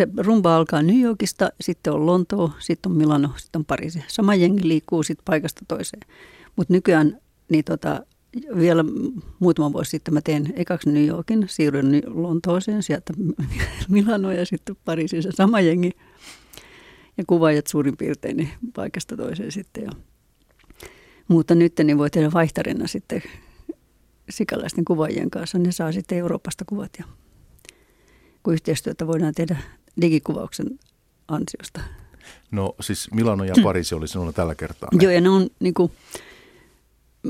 Se rumba alkaa New Yorkista, sitten on Lontoo, sitten on Milano, sitten on Pariisi. Sama jengi liikkuu sitten paikasta toiseen. Mutta nykyään niin tota, vielä muutama vuosi sitten mä tein ekaksi New Yorkin, siirryn Lontooseen, sieltä Milano ja sitten Pariisiin se sama jengi. Ja kuvaajat suurin piirtein niin paikasta toiseen sitten. Ja. Mutta nyt niin voi tehdä vaihtarina sitten sikalaisten kuvaajien kanssa. Ne saa sitten Euroopasta kuvat ja kun yhteistyötä voidaan tehdä digikuvauksen ansiosta. No siis Milano ja Pariisi oli sinulla tällä kertaa. Joo, ja ne on niin kuin,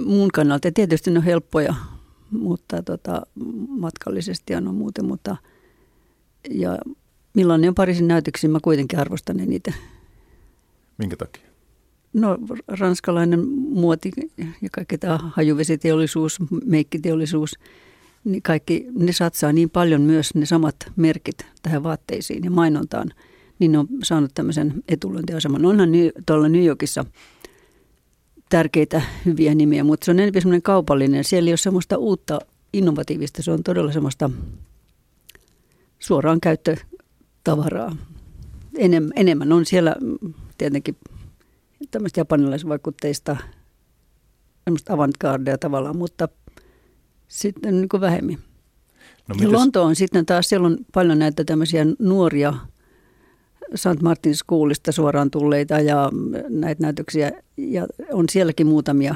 mun kannalta, ja tietysti ne on helppoja, mutta tota, matkallisesti on muuten, mutta ja Milano ja Pariisin näytöksiä mä kuitenkin arvostan niitä. Minkä takia? No ranskalainen muoti ja kaikki tämä hajuvesiteollisuus, meikkiteollisuus, niin kaikki, ne satsaa niin paljon myös ne samat merkit tähän vaatteisiin ja mainontaan, niin ne on saanut tämmöisen etulyöntiaseman. Onhan tuolla New Yorkissa tärkeitä, hyviä nimiä, mutta se on enemmän semmoinen kaupallinen. Siellä ei ole semmoista uutta, innovatiivista, se on todella semmoista suoraan käyttötavaraa. Enem, enemmän on siellä tietenkin tämmöistä japanilaisvaikutteista, semmoista avantgardea tavallaan, mutta sitten niin kuin vähemmin. No, mites... Lonto on sitten taas, siellä on paljon näitä tämmöisiä nuoria St. Martin Schoolista suoraan tulleita ja näitä näytöksiä. Ja on sielläkin muutamia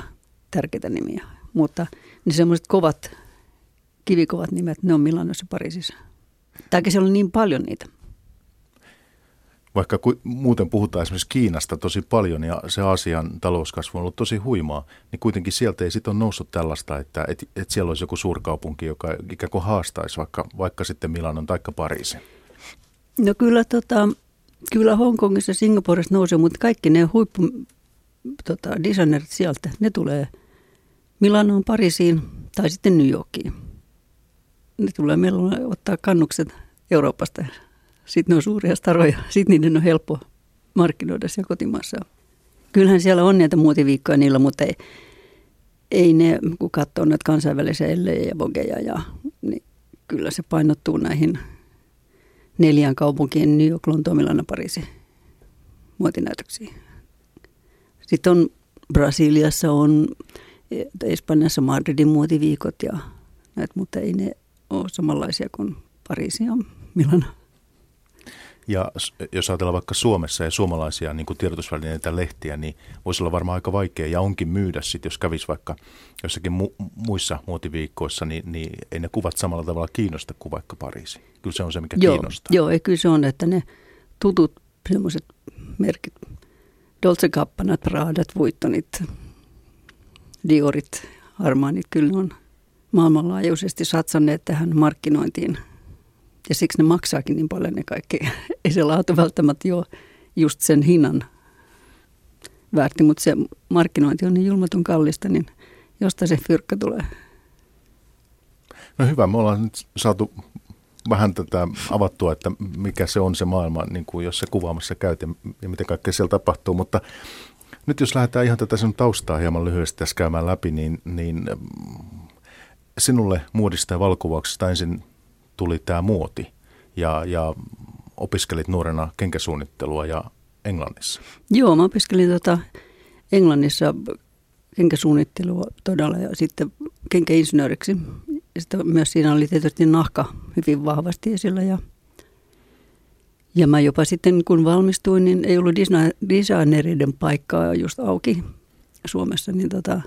tärkeitä nimiä. Mutta ne semmoiset kovat, kivikovat nimet, ne on Milanossa Pariisissa. Tai siellä on niin paljon niitä vaikka ku, muuten puhutaan esimerkiksi Kiinasta tosi paljon ja se Aasian talouskasvu on ollut tosi huimaa, niin kuitenkin sieltä ei sitten ole noussut tällaista, että et, et siellä olisi joku suurkaupunki, joka ikään kuin haastaisi vaikka, vaikka sitten Milanon tai Pariisin. No kyllä, tota, kyllä Hongkongissa ja Singaporessa nousee, mutta kaikki ne huippu tota, designerit sieltä, ne tulee Milanoon, Pariisiin tai sitten New Yorkiin. Ne tulee meillä ottaa kannukset Euroopasta sitten ne on suuria staroja, sitten niiden on helppo markkinoida siellä kotimaassa. Kyllähän siellä on näitä muotiviikkoja niillä, mutta ei, ei ne, kun katsoo näitä kansainvälisiä ellejä ja vogeja, ja, niin kyllä se painottuu näihin neljän kaupunkien New York, Lontoon, Milano, Pariisi muotinäytöksiin. Sitten on Brasiliassa on, Espanjassa Madridin muotiviikot ja näitä, mutta ei ne ole samanlaisia kuin Pariisi ja Milano. Ja jos ajatellaan vaikka Suomessa ja suomalaisia niin kuin tiedotusvälineitä lehtiä, niin voisi olla varmaan aika vaikea ja onkin myydä sitten, jos kävisi vaikka jossakin mu- muissa muotiviikkoissa, niin, niin ei ne kuvat samalla tavalla kiinnosta kuin vaikka Pariisi. Kyllä se on se, mikä joo, kiinnostaa. Joo, ei kyllä se on, että ne tutut semmoiset merkit, Dolce Gabbanat, Pradat, Vuittonit, Diorit, Armanit, kyllä on maailmanlaajuisesti satsanneet tähän markkinointiin – ja siksi ne maksaakin niin paljon ne kaikki. Ei se laatu välttämättä jo just sen hinnan väärti, mutta se markkinointi on niin julmatun kallista, niin josta se fyrkkä tulee. No hyvä, me ollaan nyt saatu vähän tätä avattua, että mikä se on se maailma, niin kuin jos se kuvaamassa käyt ja, ja mitä kaikkea siellä tapahtuu, mutta nyt jos lähdetään ihan tätä sinun taustaa hieman lyhyesti tässä käymään läpi, niin, niin sinulle muodista ja valokuvauksesta ensin tuli tämä muoti ja, ja opiskelit nuorena kenkäsuunnittelua ja Englannissa. Joo, mä opiskelin tota Englannissa kenkäsuunnittelua todella ja sitten kenkäinsinööriksi. Ja sitten myös siinä oli tietysti nahka hyvin vahvasti esillä ja ja mä jopa sitten kun valmistuin, niin ei ollut designereiden paikkaa just auki Suomessa, niin tota,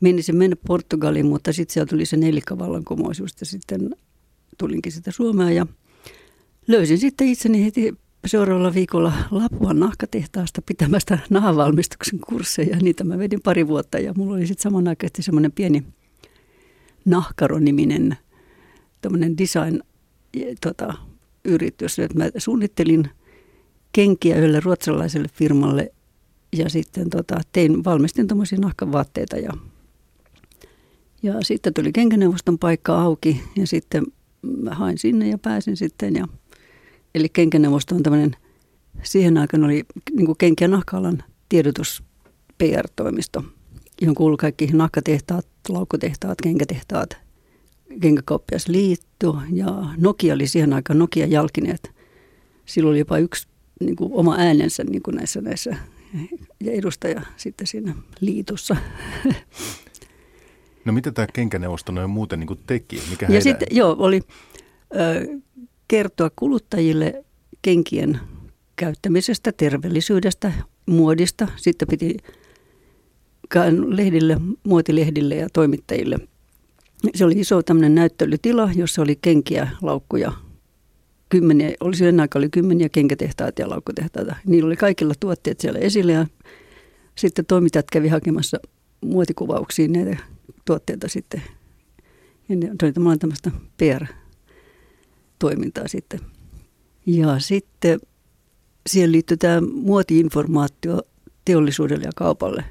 menisin mennä Portugaliin, mutta sitten sieltä tuli se nelikkavallankumous ja sitten tulinkin sitä Suomea ja löysin sitten itseni heti seuraavalla viikolla Lapuan nahkatehtaasta pitämästä nahavalmistuksen kursseja. Niitä mä vedin pari vuotta ja mulla oli sitten samanaikaisesti semmoinen pieni Nahkaro-niminen design tota, yritys. Että mä suunnittelin kenkiä yhdelle ruotsalaiselle firmalle ja sitten tota, tein, valmistin tuommoisia nahkavaatteita ja, ja sitten tuli kenkäneuvoston paikka auki ja sitten mä hain sinne ja pääsin sitten. Ja, eli kenkäneuvosto on tämmöinen, siihen aikaan oli niin kuin kenkä- nahkaalan tiedotus PR-toimisto, johon kuului kaikki nahkatehtaat, laukutehtaat, kenkätehtaat, kenkäkauppias liitto ja Nokia oli siihen aikaan Nokia Jalkineet. sillä oli jopa yksi niin kuin oma äänensä niin kuin näissä, näissä ja edustaja sitten siinä liitossa. No mitä tämä kenkäneuvosto noin muuten niin teki? Mikä ja heidän... sitten joo, oli ö, kertoa kuluttajille kenkien käyttämisestä, terveellisyydestä, muodista. Sitten piti lehdille, muotilehdille ja toimittajille. Se oli iso tämmöinen näyttelytila, jossa oli kenkiä, laukkuja, kymmeniä, oli sen aikaa oli kymmeniä kenkätehtaita ja laukkutehtaita. Niillä oli kaikilla tuotteet siellä esillä ja sitten toimittajat kävi hakemassa muotikuvauksiin näitä tuotteita sitten. Ja ne oli tämmöistä PR-toimintaa sitten. Ja sitten siihen liittyy tämä muotiinformaatio teollisuudelle ja kaupalle.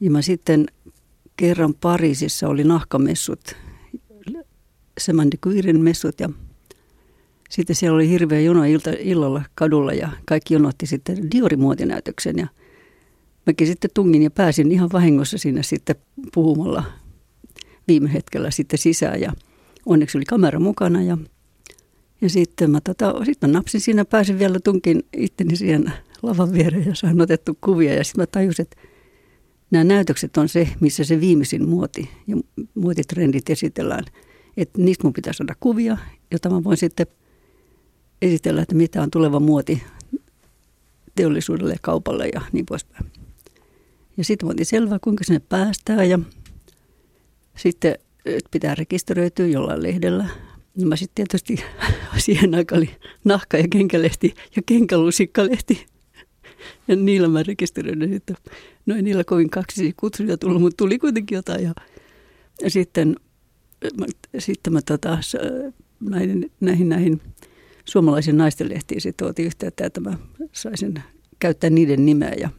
Ja mä sitten kerran Pariisissa oli nahkamessut, Seman de messut ja sitten siellä oli hirveä jono ilta, illalla kadulla ja kaikki jonotti sitten Diori-muotinäytöksen ja mäkin sitten tungin ja pääsin ihan vahingossa sinne sitten puhumalla viime hetkellä sitten sisään ja onneksi oli kamera mukana ja, ja sitten mä, tota, sitten mä napsin siinä, pääsin vielä tunkin itteni siihen lavan viereen ja sain otettu kuvia ja sitten mä tajusin, että nämä näytökset on se, missä se viimeisin muoti ja muotitrendit esitellään. Että niistä mun pitää saada kuvia, jota mä voin sitten esitellä, että mitä on tuleva muoti teollisuudelle ja kaupalle ja niin poispäin. Ja sitten mä selvää, kuinka sinne päästään ja sitten pitää rekisteröityä jollain lehdellä. No mä sitten tietysti siihen aikaan oli nahka- ja kenkälehti ja kenkälusikkalehti. Ja niillä mä rekisteröidyin sitten. No ei niillä kovin kaksi kutsuja tullut, mutta tuli kuitenkin jotain. Ja, ja sitten, mä, sitten mä tota, näihin, näihin, näihin suomalaisiin naistenlehtiin sitten otin yhteyttä, että mä saisin käyttää niiden nimeä ja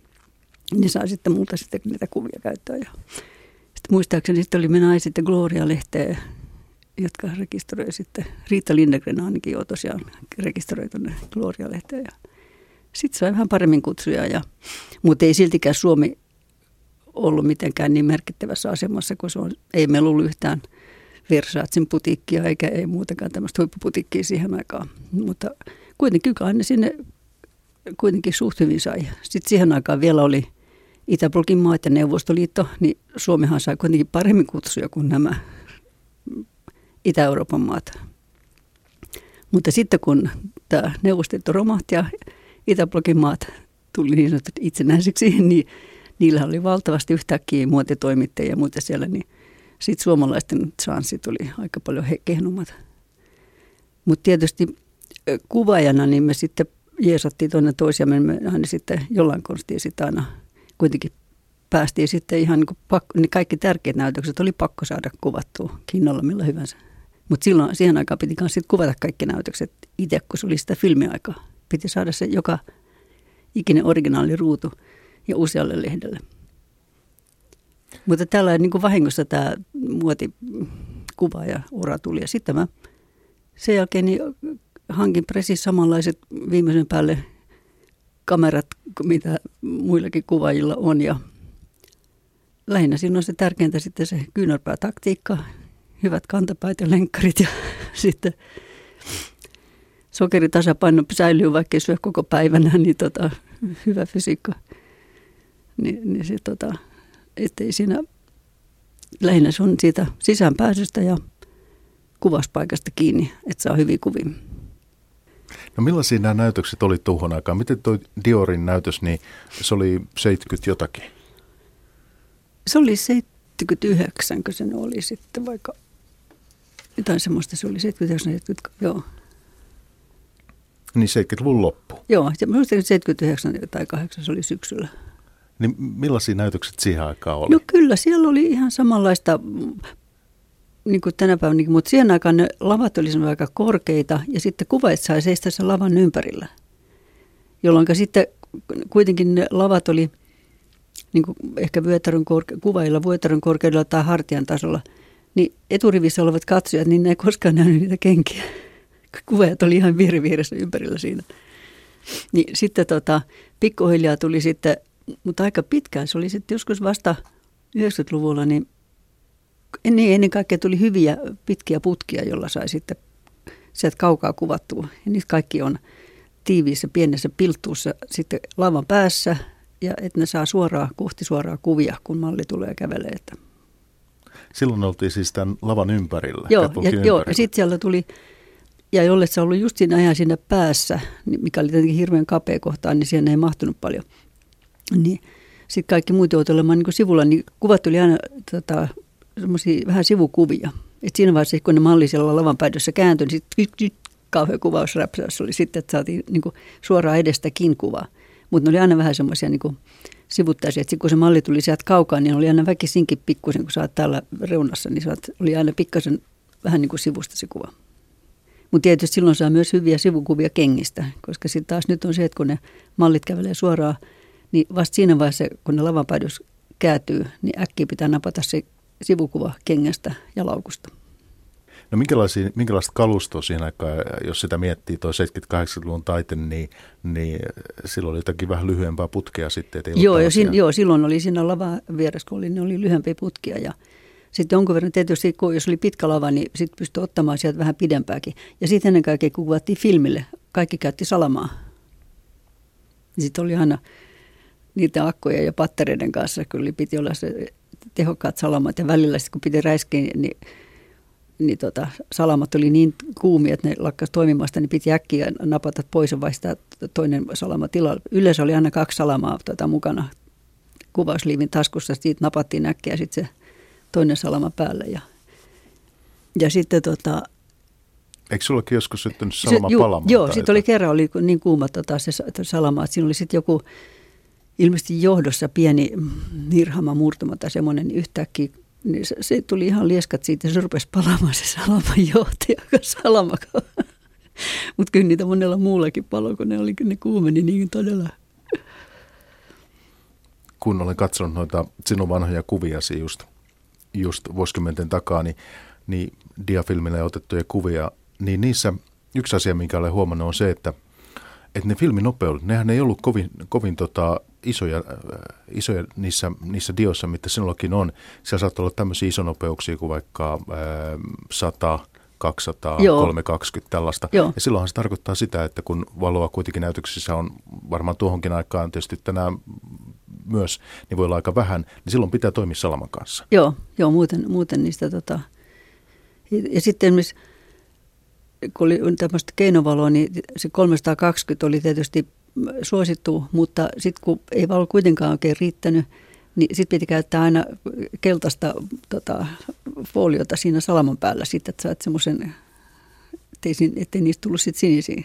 ne saa sitten multa sitten niitä kuvia käyttöön. Ja sitten muistaakseni sitten oli me naiset ja Gloria-lehteä, jotka rekisteröi sitten, Riitta Lindegren ainakin jo tosiaan rekisteröi tuonne Gloria-lehteen. Ja sitten sai vähän paremmin kutsuja, ja, mutta ei siltikään Suomi ollut mitenkään niin merkittävässä asemassa, kun se on, ei meillä ollut yhtään – Versatsin putiikkia eikä ei muutakaan tämmöistä huippuputiikkia siihen aikaan. Mutta kuitenkin kyllä ne sinne kuitenkin suht hyvin sai. Sitten siihen aikaan vielä oli Itäblokin maat ja Neuvostoliitto, niin Suomihan sai kuitenkin paremmin kutsuja kuin nämä Itä-Euroopan maat. Mutta sitten kun tämä Neuvostoliitto romahti ja Itäblokin maat tuli niin sanottu itsenäiseksi, niin niillä oli valtavasti yhtäkkiä muotitoimittajia ja muita siellä, niin sitten suomalaisten chanssi tuli aika paljon he, kehnommat. Mutta tietysti kuvaajana niin me sitten jeesattiin toinen toisiamme, me aina sitten jollain konstia sitten aina kuitenkin päästiin sitten ihan niin pakko, niin kaikki tärkeät näytökset oli pakko saada kuvattua kiinnolla millä hyvänsä. Mutta silloin siihen aikaan piti myös kuvata kaikki näytökset itse, kun se oli sitä filmiaikaa. Piti saada se joka ikinen originaaliruutu ja usealle lehdelle. Mutta tällä niin kuin vahingossa tämä muotikuva ja ura tuli. Ja sitten mä sen jälkeen niin hankin presis samanlaiset viimeisen päälle kamerat, mitä muillakin kuvaajilla on. Ja lähinnä siinä on se tärkeintä sitten se kyynärpäätaktiikka, hyvät kantapäät ja lenkkarit ja sitten sokeritasapaino säilyy, vaikka syö koko päivänä, niin tota, hyvä fysiikka. Ni, niin se, tota, ettei siinä lähinnä se on siitä sisäänpääsystä ja kuvauspaikasta kiinni, että saa hyviä kuvia. No millaisia nämä näytökset oli tuohon aikaan? Miten tuo Diorin näytös, niin se oli 70 jotakin? Se oli 79, kun se oli sitten vaikka jotain semmoista, se oli 79, 70, joo. Niin 70-luvun loppu? Joo, se, 79 tai 8 se oli syksyllä. Niin millaisia näytökset siihen aikaan oli? No kyllä, siellä oli ihan samanlaista niin kuin tänä päivänä, mutta siihen aikaan ne lavat oli aika korkeita ja sitten kuvaajat sai seistä sen lavan ympärillä. Jolloin sitten kuitenkin ne lavat oli niin kuin ehkä vyötärön korke- kuvailla vyötärön korkeudella tai hartian tasolla, niin eturivissä olevat katsojat, niin ne ei koskaan nähnyt niitä kenkiä. Kuvaajat oli ihan vieressä ympärillä siinä. Niin sitten tota, pikkuhiljaa tuli sitten mutta aika pitkään. Se oli sitten joskus vasta 90-luvulla, niin ennen, ennen kaikkea tuli hyviä pitkiä putkia, jolla sai sitten sieltä kaukaa kuvattua. Ja niitä kaikki on tiiviissä pienessä pilttuussa sitten lavan päässä ja että ne saa suoraa, kohti suoraa kuvia, kun malli tulee kävelee. Silloin oltiin siis tämän lavan ympärillä. Joo, ja, joo, ja sitten siellä tuli, ja jolle se ollut just siinä ajan siinä päässä, niin mikä oli tietenkin hirveän kapea kohtaan, niin siihen ei mahtunut paljon. Niin sitten kaikki muut joutuivat olemaan niin sivulla, niin kuvat tuli aina tota, semmoisia vähän sivukuvia. Et siinä vaiheessa, kun ne malli siellä lavan päädyssä kääntyi, niin sitten kauhean kuvausräpsäys oli sitten, että saatiin niin kuin suoraan edestäkin kuvaa. Mutta ne oli aina vähän semmoisia niin sivuttaisia, että kun se malli tuli sieltä kaukaa, niin oli aina väkisinkin pikkusen, kun sä oot täällä reunassa, niin saat, oli aina pikkasen vähän niin kuin sivusta se kuva. Mutta tietysti silloin saa myös hyviä sivukuvia kengistä, koska sitten taas nyt on se, että kun ne mallit kävelee suoraan, niin vasta siinä vaiheessa, kun ne lavapaidus kääntyy, niin äkkiä pitää napata se sivukuva kengästä ja laukusta. No minkälaista kalustoa siinä aikaa, jos sitä miettii tuo 78-luvun taite, niin, niin silloin oli jotakin vähän lyhyempää putkea sitten. Joo, ja sin, joo, silloin oli siinä lava vieressä, kun oli, ne oli lyhyempiä putkia ja sitten jonkun verran tietysti, kun jos oli pitkä lava, niin sitten pystyi ottamaan sieltä vähän pidempääkin. Ja sitten ennen kaikkea, kun kuvattiin filmille, kaikki käytti salamaa. Sitten oli aina niitä akkoja ja pattereiden kanssa, kyllä piti olla se tehokkaat salamat. Ja välillä sitten kun piti räiskiä, niin niin tota, salamat oli niin kuumia, että ne lakkas toimimasta, niin piti äkkiä napata pois ja vaihtaa toinen salama tilalle. Yleensä oli aina kaksi salamaa tota, mukana kuvausliivin taskussa, siitä napattiin äkkiä sitten se toinen salama päälle. Ja, ja sitten tota, Eikö sullakin joskus syttynyt salama se, palamaan? Joo, sitten oli kerran oli niin kuuma tota, se salama, että siinä oli sitten joku ilmeisesti johdossa pieni nirhama murtuma tai semmoinen, niin yhtäkkiä niin se, se tuli ihan lieskat siitä, se rupesi palaamaan se salaman johtaja, salama. Mutta kyllä niitä monella muullakin palo, kun ne, oli, ne kuumeni niin todella. Kun olen katsonut noita sinun vanhoja kuviasi just, just vuosikymmenten takaa, niin, niin diafilmille otettuja kuvia, niin niissä yksi asia, minkä olen huomannut on se, että, että ne filminopeudet, nehän ei ollut kovin, kovin tota, isoja, äh, isoja niissä, niissä dioissa, mitä sinullakin on. Siellä saattaa olla tämmöisiä isonopeuksia kuin vaikka äh, 100, 200, Joo. 320 tällaista. Joo. Ja silloinhan se tarkoittaa sitä, että kun valoa kuitenkin näytöksissä on varmaan tuohonkin aikaan tietysti tänään myös, niin voi olla aika vähän, niin silloin pitää toimia salaman kanssa. Joo, joo muuten, muuten niistä tota, ja sitten esimerkiksi kun oli tämmöistä keinovaloa, niin se 320 oli tietysti suosittu, mutta sitten kun ei valo kuitenkaan oikein riittänyt, niin sitten piti käyttää aina keltaista tota, foliota siinä salaman päällä sitten, että saat semmoisen, ettei, ettei niistä tullut sitten sinisiä.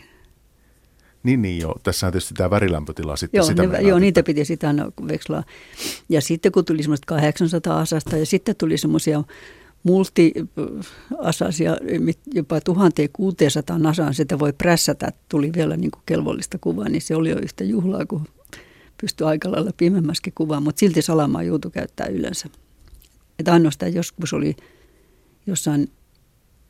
Niin, niin joo. Tässä on tietysti tämä värilämpötila sitten. Joo, sitä ne, joo niitä piti sitä aina vekslaa. Ja sitten kun tuli semmoista 800 asasta ja sitten tuli semmoisia multiasasia, jopa 1600 nasaan sitä voi prässätä, tuli vielä niin kuin kelvollista kuvaa, niin se oli jo yhtä juhlaa, kun pystyi aika lailla pimeämmäskin kuvaa, mutta silti salamaa joutui käyttää yleensä. Että ainoastaan joskus oli jossain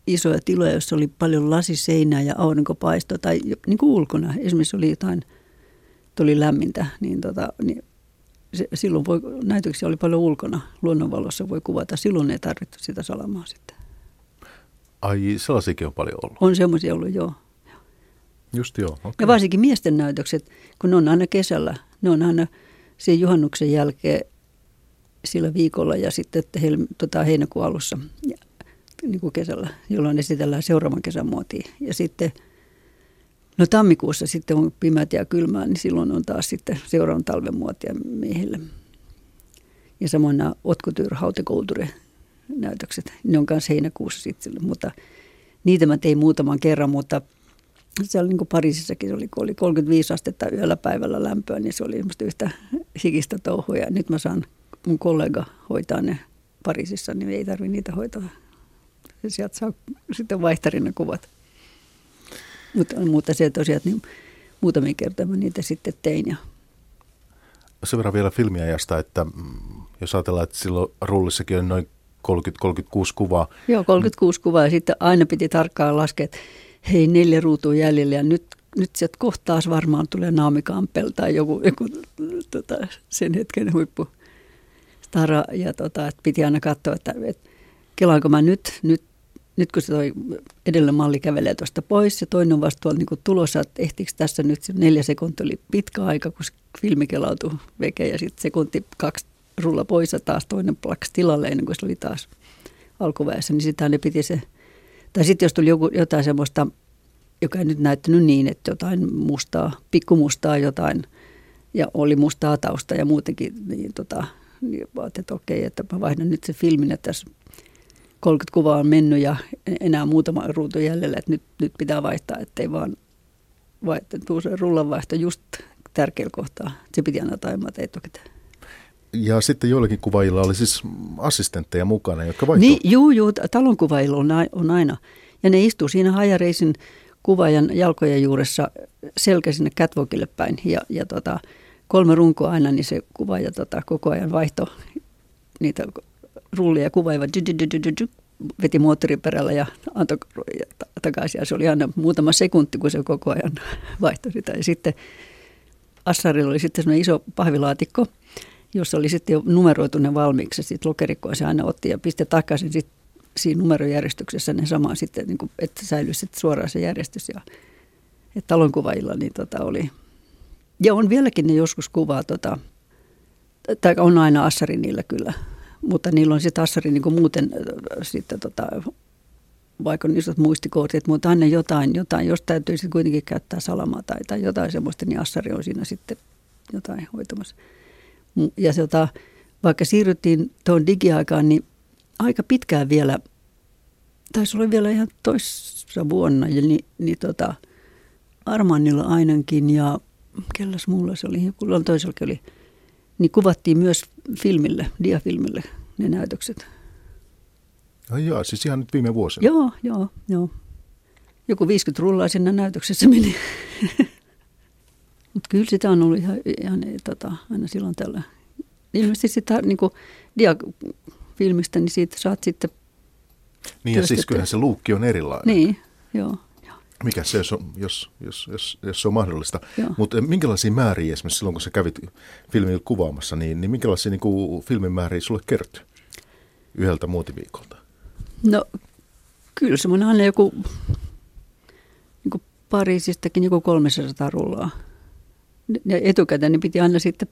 isoja tiloja, joissa oli paljon lasiseinää ja aurinkopaisto tai niin kuin ulkona. Esimerkiksi oli jotain, tuli lämmintä, niin, tota, niin se, silloin voi, näytöksiä oli paljon ulkona, luonnonvalossa voi kuvata. Silloin ei tarvittu sitä salamaa sitten. Ai, sellaisiakin on paljon ollut? On semmoisia ollut, joo. Just joo, okay. Ja varsinkin miesten näytökset, kun ne on aina kesällä, ne on aina sen juhannuksen jälkeen sillä viikolla ja sitten hel, tota, heinäkuun alussa ja, niin kuin kesällä, jolloin esitellään seuraavan kesän muotiin. Ja sitten – No tammikuussa sitten on pimeät ja kylmää, niin silloin on taas sitten seuraavan talven muotia miehille. Ja samoin nämä Otkotyr hautekoulture näytökset, ne on myös heinäkuussa sitten, mutta niitä mä tein muutaman kerran, mutta se oli niin kuin Pariisissakin, se oli, kun oli 35 astetta yöllä päivällä lämpöä, niin se oli ilmeisesti yhtä hikistä touhua. Ja nyt mä saan mun kollega hoitaa ne Pariisissa, niin ei tarvitse niitä hoitaa. Sieltä saa sitten vaihtarina kuvat. Mutta, mutta se tosiaan, niin muutamia kertoja mä niitä sitten tein. Ja. Sen verran vielä filmiajasta, että mm, jos ajatellaan, että silloin rullissakin on noin 30-36 kuvaa. Joo, 36 kuvaa ja sitten aina piti tarkkaan laskea, että hei neljä ruutua jäljellä ja nyt, nyt sieltä kohtaas varmaan tulee Naomi Campbell tai joku, joku tota, sen hetken huippu stara ja tota, että piti aina katsoa, että, että kelaanko mä nyt, nyt nyt kun se toi edellä malli kävelee tuosta pois ja toinen on vasta tuolla niin tulossa, että ehtiikö tässä nyt se neljä sekuntia oli pitkä aika, kun filmi kelautui veke ja sitten sekunti kaksi rulla pois ja taas toinen plaks tilalle ennen kuin se oli taas alkuväessä, niin sitä ne piti se, tai sitten jos tuli joku, jotain semmoista, joka ei nyt näyttänyt niin, että jotain mustaa, pikkumustaa jotain, ja oli mustaa tausta ja muutenkin, niin, tota, niin että okei, että mä vaihdan nyt se filmin, että tässä 30 kuvaa on mennyt ja enää muutama ruutu jäljellä, että nyt, nyt pitää vaihtaa, ettei vaan vaihtaa, tuu se rullanvaihto just tärkeällä kohtaa. Se piti aina taimata etukäteen. Ja sitten joillakin kuvaajilla oli siis assistentteja mukana, jotka vaihtuivat. Niin, juu, juu, talonkuvaajilla on, on aina. Ja ne istuu siinä hajareisin kuvaajan jalkojen juuressa selkä sinne catwalkille päin. Ja, ja tota, kolme runkoa aina, niin se kuvaaja tota, koko ajan vaihto niitä rullia ja kuvaivat veti moottoriperällä ja antoi takaisin. Ja se oli aina muutama sekunti, kun se koko ajan vaihtoi sitä. Ja sitten Assarilla oli sitten sellainen iso pahvilaatikko, jossa oli sitten jo numeroitu ne valmiiksi. Sitten lokerikkoa se aina otti ja pisti takaisin sitten siinä numerojärjestyksessä ne samaan sitten, niin kuin, että säilyisi sitten suoraan se järjestys. Ja, että talonkuvailla niin tota oli. Ja on vieläkin ne joskus kuvaa, tota, tai on aina Assari niillä kyllä mutta niillä on se tassari niin kuin muuten sitten tota, vaikka on isot muistikortit, mutta aina jotain, jotain jos täytyy sitten kuitenkin käyttää salamaa tai, tai jotain semmoista, niin assari on siinä sitten jotain hoitamassa. Ja se, tota, vaikka siirryttiin tuon digiaikaan, niin aika pitkään vielä, taisi olla vielä ihan toissa vuonna, ja niin, niin tota, Armannilla ainakin ja kellas mulla se oli, joku toisellakin oli, niin kuvattiin myös filmille, diafilmille ne näytökset. Ai jaa, siis ihan nyt viime vuosina? Joo, joo, joo. Joku 50 rullaa sinne näytöksessä meni. Mutta kyllä sitä on ollut ihan, ihan tota, aina silloin tällä. Ilmeisesti sitä niin diafilmistä, niin siitä saat sitten Niin ja siis kyllähän se luukki on erilainen. Niin, joo. Mikä se, jos, jos, jos, jos, jos se on mahdollista. Mutta eh, minkälaisia määriä esimerkiksi silloin, kun sä kävit filmin kuvaamassa, niin, niin minkälaisia niin kuin, filmin määriä sulle kertyi yhdeltä muotiviikolta? No kyllä semmoinen aina joku niin kuin Pariisistakin joku 300 rullaa. Ja etukäteen ne piti aina sitten,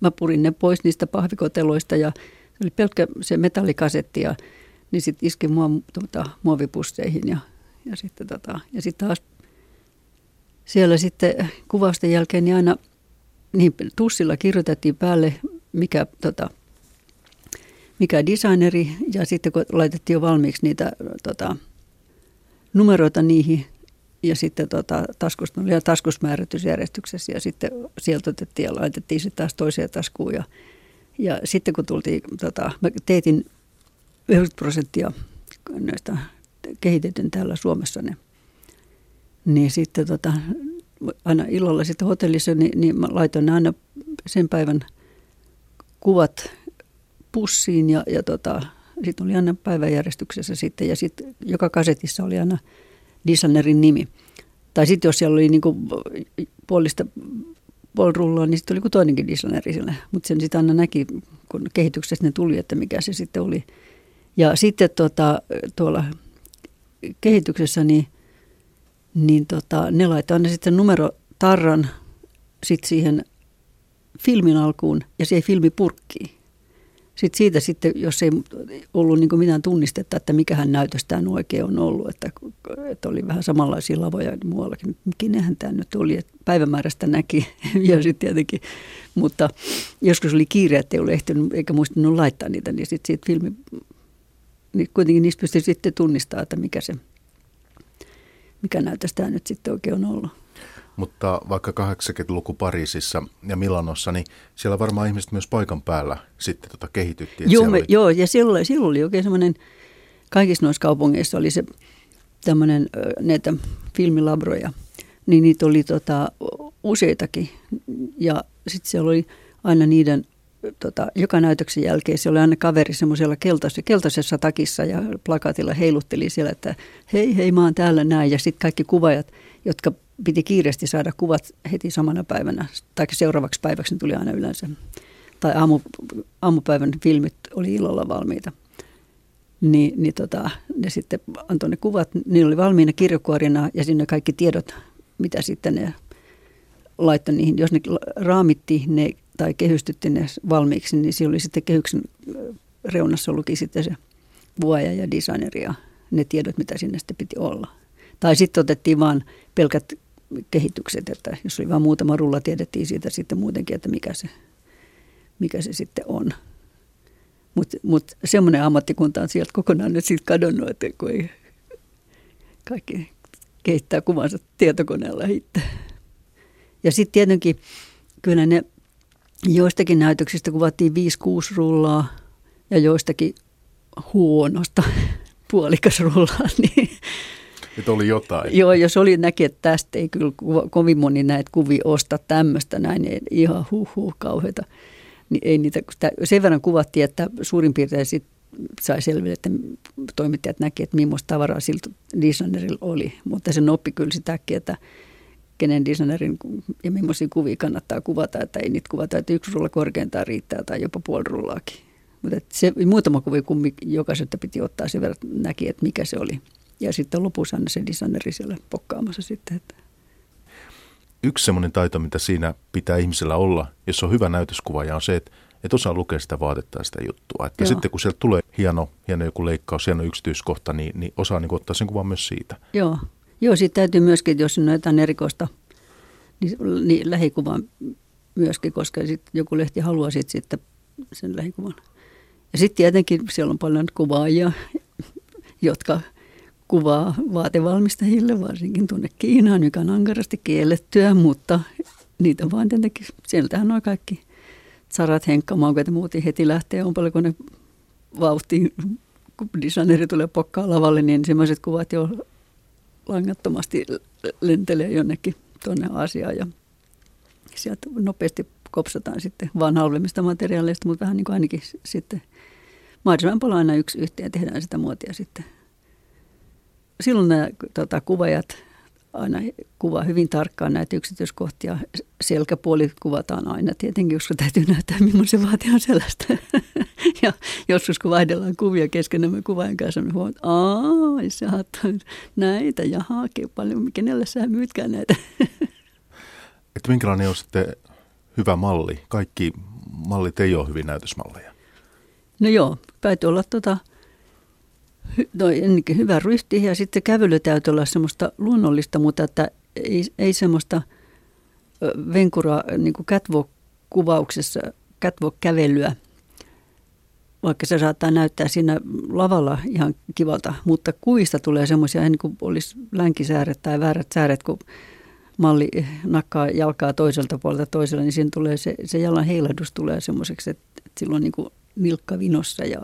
mä purin ne pois niistä pahvikoteloista ja se oli pelkkä se metallikasetti ja niin sitten iski mua tuota, muovipusseihin ja ja sitten, tota, ja sitten taas siellä sitten kuvausten jälkeen niin aina niin tussilla kirjoitettiin päälle, mikä, tota, mikä designeri, ja sitten kun laitettiin jo valmiiksi niitä tota, numeroita niihin, ja sitten tota, taskus, oli taskusmäärätysjärjestyksessä, ja sitten sieltä otettiin ja laitettiin sitten taas toiseen taskuun, ja, ja sitten kun tultiin, tota, mä teetin 90 prosenttia näistä kehitetyn täällä Suomessa ne. Niin sitten tota, aina illalla sitten hotellissa, niin, niin mä laitoin aina sen päivän kuvat pussiin ja, ja tota, sitten oli aina päiväjärjestyksessä sitten ja sitten joka kasetissa oli aina designerin nimi. Tai sitten jos siellä oli niinku puolista puolrullaa, niin sitten oli kuin toinenkin designeri sille. Mutta sen sitten aina näki, kun kehityksessä ne tuli, että mikä se sitten oli. Ja sitten tota, tuolla kehityksessä, niin, niin tota, ne laittaa aina sitten numerotarran sit siihen filmin alkuun ja se filmi purkkii. Sitten siitä sitten, jos ei ollut niin mitään tunnistetta, että mikähän näytös tämä oikein on ollut, että, että oli vähän samanlaisia lavoja muuallakin. Mikinähän tämä nyt oli, että päivämäärästä näki ja sitten tietenkin. Mutta joskus oli kiire, että ei ollut ehtinyt eikä muistanut laittaa niitä, niin sitten siitä filmi niin kuitenkin niistä pystyy sitten tunnistamaan, että mikä se, mikä näytös tämä nyt sitten oikein on ollut. Mutta vaikka 80-luku Pariisissa ja Milanossa, niin siellä varmaan ihmiset myös paikan päällä sitten tota kehityttiin. Joo, me, oli... joo, ja silloin, silloin oli oikein semmoinen, kaikissa noissa kaupungeissa oli se tämmöinen näitä filmilabroja, niin niitä oli tota, useitakin. Ja sitten siellä oli aina niiden tota, joka näytöksen jälkeen se oli aina kaveri semmoisella keltaisessa, keltaisessa takissa ja plakatilla heilutteli siellä, että hei hei mä oon täällä näin. Ja sitten kaikki kuvaajat, jotka piti kiireesti saada kuvat heti samana päivänä, tai seuraavaksi päiväksi ne tuli aina yleensä. Tai aamu, aamupäivän filmit oli illalla valmiita. niin, niin tota, ne sitten antoi ne kuvat, niillä oli valmiina kirjokuorina ja sinne kaikki tiedot, mitä sitten ne laittoi niihin. Jos ne raamitti ne tai kehystytti ne valmiiksi, niin siinä oli sitten kehyksen reunassa luki sitten se vuoja ja designeri ja ne tiedot, mitä sinne sitten piti olla. Tai sitten otettiin vain pelkät kehitykset, että jos oli vain muutama rulla, tiedettiin siitä sitten muutenkin, että mikä se, mikä se sitten on. Mutta mut semmoinen ammattikunta on sieltä kokonaan nyt siitä kadonnut, että kun ei kaikki kehittää kuvansa tietokoneella itse. Ja sitten tietenkin kyllä ne joistakin näytöksistä kuvattiin 5-6 rullaa ja joistakin huonosta puolikas rullaa. Niin että oli jotain. Joo, jos oli näki, että tästä ei kyllä kovin moni näitä kuvia osta tämmöistä näin, niin ihan huh huh kauheita. Niin ei niitä, sen verran kuvattiin, että suurin piirtein sit sai selville, että toimittajat näki, että millaista tavaraa siltä designerilla oli. Mutta se oppi kyllä sitäkin, että kenen designerin ja millaisia kuvia kannattaa kuvata, että ei niitä kuvata, että yksi rulla korkeintaan riittää tai jopa puoli rullaakin. Mutta se, muutama kuvi kummi jokaiselta piti ottaa sen verran, näki, että mikä se oli. Ja sitten lopussa aina se designeri siellä pokkaamassa sitten. Että. Yksi semmoinen taito, mitä siinä pitää ihmisellä olla, jos on hyvä näytöskuvaaja, on se, että, että osaa lukea sitä vaatetta ja sitä juttua. Että sitten kun sieltä tulee hieno, hieno joku leikkaus, hieno yksityiskohta, niin, niin osaa niin ottaa sen kuvan myös siitä. Joo, Joo siitä täytyy myöskin, jos on jotain erikoista, niin, niin lähikuvan myöskin, koska sit joku lehti haluaa sit sitten sen lähikuvan. Ja sitten tietenkin siellä on paljon kuvaajia, jotka – kuvaa vaatevalmistajille, varsinkin tuonne Kiinaan, joka on ankarasti kiellettyä, mutta niitä vaan tietenkin, sieltähän on kaikki sarat henkkamaukot ja muut heti lähtee, on paljon kun ne vauhtiin, kun designeri tulee pokkaa lavalle, niin semmoiset kuvat jo langattomasti lentelee jonnekin tuonne Aasiaan ja sieltä nopeasti kopsataan sitten vaan halvemmista materiaaleista, mutta vähän niin kuin ainakin sitten mahdollisimman paljon aina yksi yhteen tehdään sitä muotia sitten. Silloin nämä tota, kuvajat aina kuvaa hyvin tarkkaan näitä yksityiskohtia. Selkäpuoli kuvataan aina tietenkin, koska täytyy näyttää, millainen se vaate on sellaista. ja joskus kun vaihdellaan kuvia keskenämme kuvaajan kanssa, me huomaat, että aah, sä näitä, jaha, paljon, kenelle sä myytkään näitä. että minkälainen on sitten hyvä malli? Kaikki mallit ei ole hyvin näytösmalleja. No joo, täytyy olla tota, no, hyvä ryhti ja sitten kävely täytyy olla semmoista luonnollista, mutta että ei, ei semmoista venkuraa niin kuin catwalk-kuvauksessa, catwalk-kävelyä, vaikka se saattaa näyttää siinä lavalla ihan kivalta, mutta kuvista tulee semmoisia, niin kuin olisi länkisääret tai väärät sääret, kun malli nakkaa jalkaa toiselta puolelta toiselle, niin siinä tulee se, se jalan heilahdus tulee semmoiseksi, että, että silloin niin kuin nilkka vinossa ja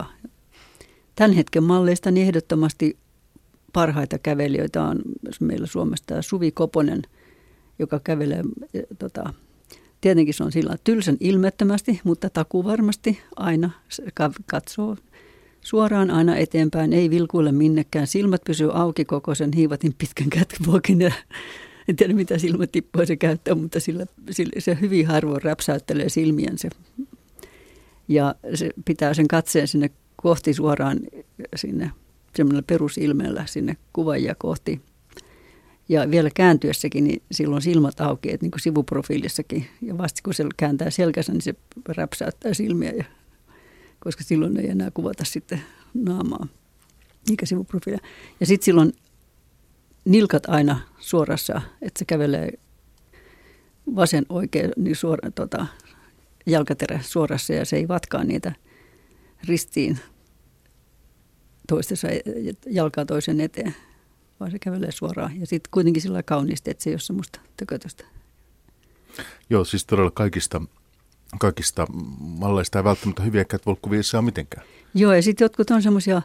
Tämän hetken malleista niin ehdottomasti parhaita kävelijöitä on meillä Suomesta Suvi Koponen, joka kävelee, e, tota, tietenkin se on sillä tylsän ilmettömästi, mutta takuu varmasti aina katsoo suoraan aina eteenpäin, ei vilkuille minnekään. Silmät pysyy auki koko sen hiivatin pitkän kätkyvuokin ja en tiedä mitä silmätippoja se käyttää, mutta sillä, sillä, se hyvin harvoin räpsäyttelee silmiensä. Ja se pitää sen katseen sinne kohti suoraan sinne semmoisella perusilmeellä sinne kuvaajia kohti. Ja vielä kääntyessäkin, niin silloin silmät auki, että niin kuin sivuprofiilissakin. Ja vasta kun se kääntää selkänsä, niin se räpsäyttää silmiä, ja, koska silloin ei enää kuvata sitten naamaa eikä sivuprofiilia. Ja sitten silloin nilkat aina suorassa, että se kävelee vasen oikein niin suora, tota, jalkaterä suorassa ja se ei vatkaa niitä ristiin toistensa jalkaa toisen eteen, vaan se kävelee suoraan. Ja sitten kuitenkin sillä kauniisti, että se ei ole semmoista tökötöstä. Joo, siis todella kaikista, kaikista malleista ei välttämättä hyviä catwalk-kuvia saa mitenkään. Joo, ja sitten jotkut on semmoisia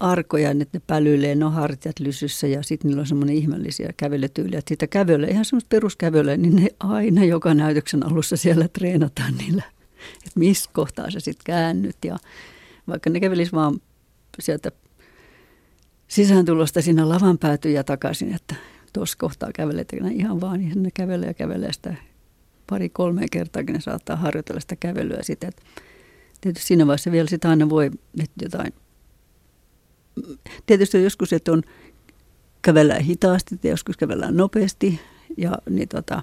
arkoja, että ne pälyilee, no hartiat lysyssä ja sitten niillä on semmoinen ihmeellisiä kävelytyyliä. Että siitä kävelyä, ihan semmoista peruskävelyä, niin ne aina joka näytöksen alussa siellä treenataan niillä. Että missä kohtaa sä sitten käännyt ja vaikka ne kävelisi vaan sieltä sisääntulosta sinne lavan päätyy ja takaisin, että tuossa kohtaa kävelee ihan vaan, niin ne kävelee ja kävelee sitä pari-kolme kertaa, ne saattaa harjoitella sitä kävelyä sitä. Että tietysti siinä vaiheessa vielä sitä aina voi nyt jotain tietysti joskus, että on kävellään hitaasti ja joskus kävellään nopeasti ja niin tota,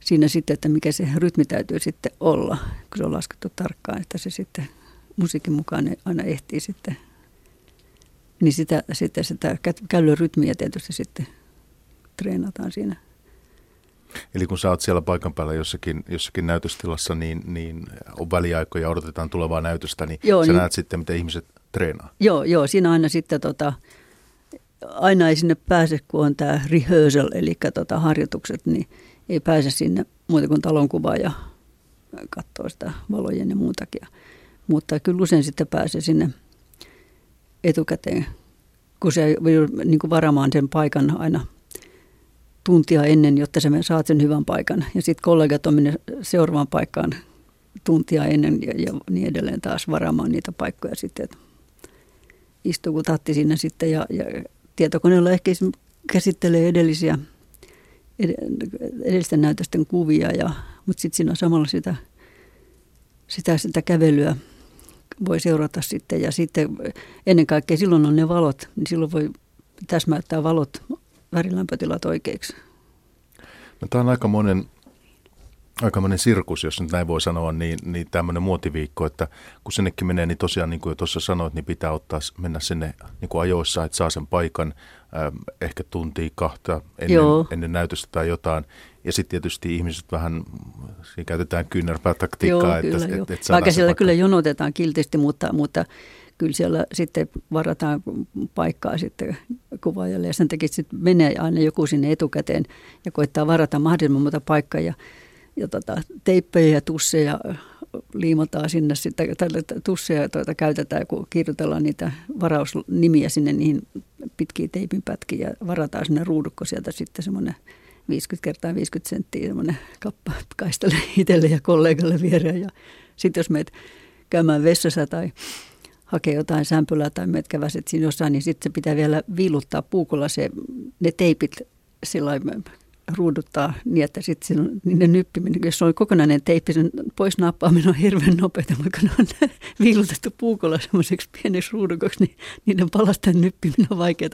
siinä sitten, että mikä se rytmi täytyy sitten olla, kun se on laskettu tarkkaan, että se sitten musiikin mukaan aina ehtii sitten. Niin sitä, sitä, sitä källön rytmiä tietysti sitten treenataan siinä. Eli kun sä oot siellä paikan päällä jossakin, jossakin näytöstilassa, niin, niin on väliaikoja, odotetaan tulevaa näytöstä, niin joo, sä niin, näet sitten, miten ihmiset treenaa. Joo, joo siinä aina sitten tota, aina ei sinne pääse, kun on tämä rehearsal, eli tota harjoitukset, niin ei pääse sinne muuta kuin talonkuvaa ja katsoo sitä valojen ja muutakin. Mutta kyllä usein sitten pääsee sinne etukäteen, kun se niin varamaan sen paikan aina tuntia ennen, jotta sä saat sen hyvän paikan. Ja sitten kollegat on mennyt seuraavaan paikkaan tuntia ennen ja, ja niin edelleen taas varaamaan niitä paikkoja sitten. Istuu kun tatti siinä sitten ja, ja tietokoneella ehkä käsittelee edellisiä, edellisten näytösten kuvia, ja, mutta sitten siinä on samalla sitä, sitä, sitä kävelyä voi seurata sitten. Ja sitten ennen kaikkea silloin on ne valot, niin silloin voi täsmäyttää valot, värilämpötilat oikeiksi. No, tämä on aika monen aikamoinen sirkus, jos nyt näin voi sanoa, niin, niin tämmöinen muotiviikko, että kun sinnekin menee, niin tosiaan niin kuin jo tuossa sanoit, niin pitää ottaa, mennä sinne niin kuin ajoissa, että saa sen paikan, äh, ehkä tuntia kahta ennen, ennen näytöstä tai jotain. Ja sitten tietysti ihmiset vähän, siinä käytetään kyynärpäätaktiikkaa. Joo, että, kyllä, että, että Vaikka siellä kyllä jonotetaan kiltisti, mutta, mutta kyllä siellä sitten varataan paikkaa sitten kuvaajalle ja sen takia sitten menee aina joku sinne etukäteen ja koittaa varata mahdollisimman monta paikkaa ja ja tota, teippejä ja tusseja liimataan sinne sitten, tusseja tuota käytetään, kun kirjoitellaan niitä varausnimiä sinne niihin pitkiin teipin pätkiin ja varataan sinne ruudukko sieltä sitten semmoinen 50 kertaa 50 senttiä semmoinen kappa kaistelle itselle ja kollegalle viereen. Ja sitten jos meet käymään vessassa tai hakee jotain sämpylää tai meet käväset siinä jossain, niin sitten se pitää vielä viiluttaa puukolla se, ne teipit sillä ruuduttaa niin, että sitten niiden nyppiminen, jos on kokonainen teippi, sen pois nappaaminen on hirveän nopeaa, vaikka ne on viilutettu puukolla semmoiseksi pieneksi ruudukoksi, niin niiden palasten nyppiminen on vaikeaa.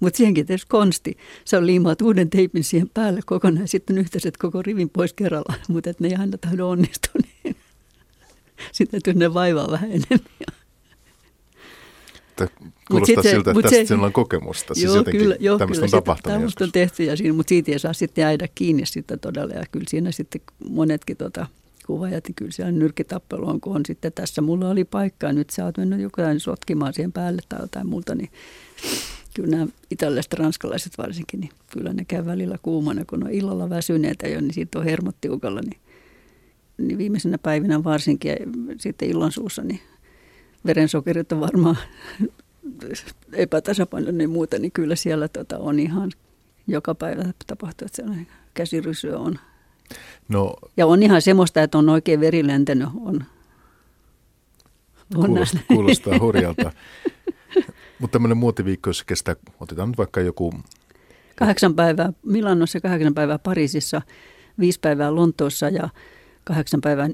Mutta siihenkin tietysti konsti. Se on liimaat uuden teipin siihen päälle kokonaan ja sitten yhteiset koko rivin pois kerralla, mutta ne ei aina tahdo onnistua, niin sitten täytyy ne vaivaa vähän enemmän kuulostaa sit siltä, että tästä se, sinulla on kokemusta. Siis joo, kyllä, joo, kyllä on tapahtunut Tämmöistä on tehty, ja siinä, mutta siitä ei saa sitten jäädä kiinni sitten todella. Ja kyllä siinä sitten monetkin tota, kuvaajat, niin kyllä siellä nyrkitappelu on, kun on sitten tässä mulla oli paikka, ja nyt sä oot mennyt jotain sotkimaan siihen päälle tai jotain muuta, niin kyllä nämä italialaiset ranskalaiset varsinkin, niin kyllä ne käy välillä kuumana, kun on illalla väsyneitä jo, niin siitä on hermot tiukalla, niin, niin viimeisenä päivinä varsinkin ja sitten illan suussa, niin verensokerit on varmaan epätasapainoinen niin muuta, niin kyllä siellä tota on ihan joka päivä tapahtuu, että on käsirysyä on. No, ja on ihan semmoista, että on oikein veri lentänyt. On, on kuulostaa, kuulostaa hurjalta. Mutta tämmöinen muotiviikko, jos kestää, otetaan nyt vaikka joku... Kahdeksan päivää Milanossa, kahdeksan päivää Pariisissa, viisi päivää Lontoossa ja kahdeksan päivää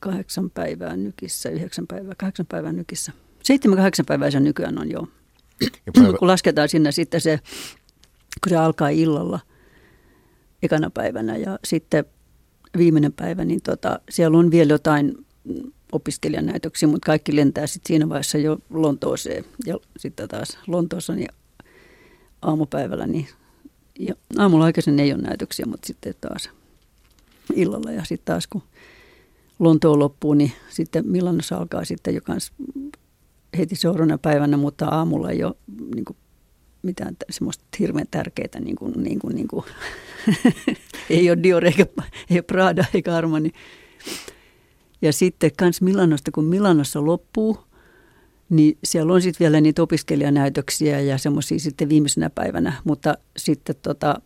kahdeksan päivää nykissä, yhdeksän päivää, kahdeksan päivää nykissä. Seitsemän, kahdeksan päivää se nykyään on jo. päivä... kun lasketaan sinne sitten se, kun se alkaa illalla ekana päivänä ja sitten viimeinen päivä, niin tota, siellä on vielä jotain opiskelijanäytöksiä, mutta kaikki lentää sitten siinä vaiheessa jo Lontooseen. Ja sitten taas Lontoossa niin aamupäivällä, niin ja aamulla aikaisin ei ole näytöksiä, mutta sitten taas illalla. Ja sitten taas kun Lontoon loppuun, niin sitten Milanossa alkaa sitten jo kans heti seuraavana päivänä, mutta aamulla ole niin kuin, mitään semmoista hirveän tärkeää, niin kuin, niin kuin, niin kuin ei ole Dior eikä ei ole Prada eikä Armani. Ja sitten kans Milanosta, kun Milanossa loppuu, niin siellä on sitten vielä niitä opiskelijanäytöksiä ja semmoisia sitten viimeisenä päivänä, mutta sitten tota,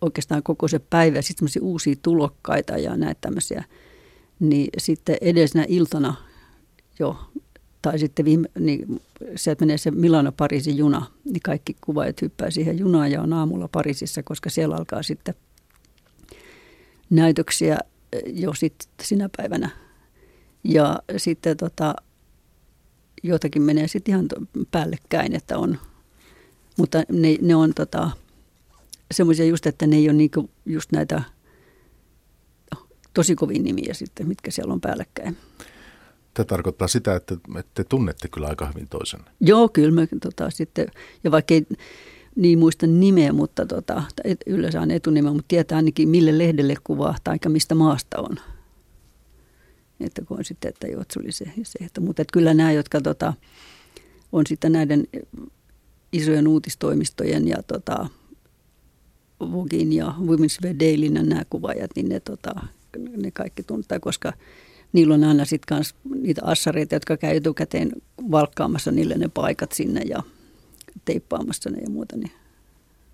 oikeastaan koko se päivä sitten uusia tulokkaita ja näitä tämmöisiä – niin sitten edellisenä iltana jo, tai sitten viime, niin sieltä menee se Milano-Pariisin juna, niin kaikki kuvaajat hyppää siihen junaan ja on aamulla Pariisissa, koska siellä alkaa sitten näytöksiä jo sit sinä päivänä. Ja sitten tota, jotakin menee sitten ihan päällekkäin, että on, mutta ne, ne on tota, semmoisia just, että ne ei ole niinku just näitä tosi kovin nimiä sitten, mitkä siellä on päällekkäin. Tämä tarkoittaa sitä, että, että te tunnette kyllä aika hyvin toisen. Joo, kyllä mä tota, sitten, ja vaikka ei niin muista nimeä, mutta tota, yleensä on etunimeä, mutta tietää ainakin mille lehdelle kuvaa tai mistä maasta on. Että kun on sitten, että joo, oli se se. Että, mutta että kyllä nämä, jotka tota, on sitten näiden isojen uutistoimistojen ja tota, Vogin ja Women's Wear Dailyn nämä kuvaajat, niin ne, tota, ne kaikki tuntaa, koska niillä on aina sitten kans niitä assareita, jotka käy etukäteen valkkaamassa niille ne paikat sinne ja teippaamassa ne ja muuta, niin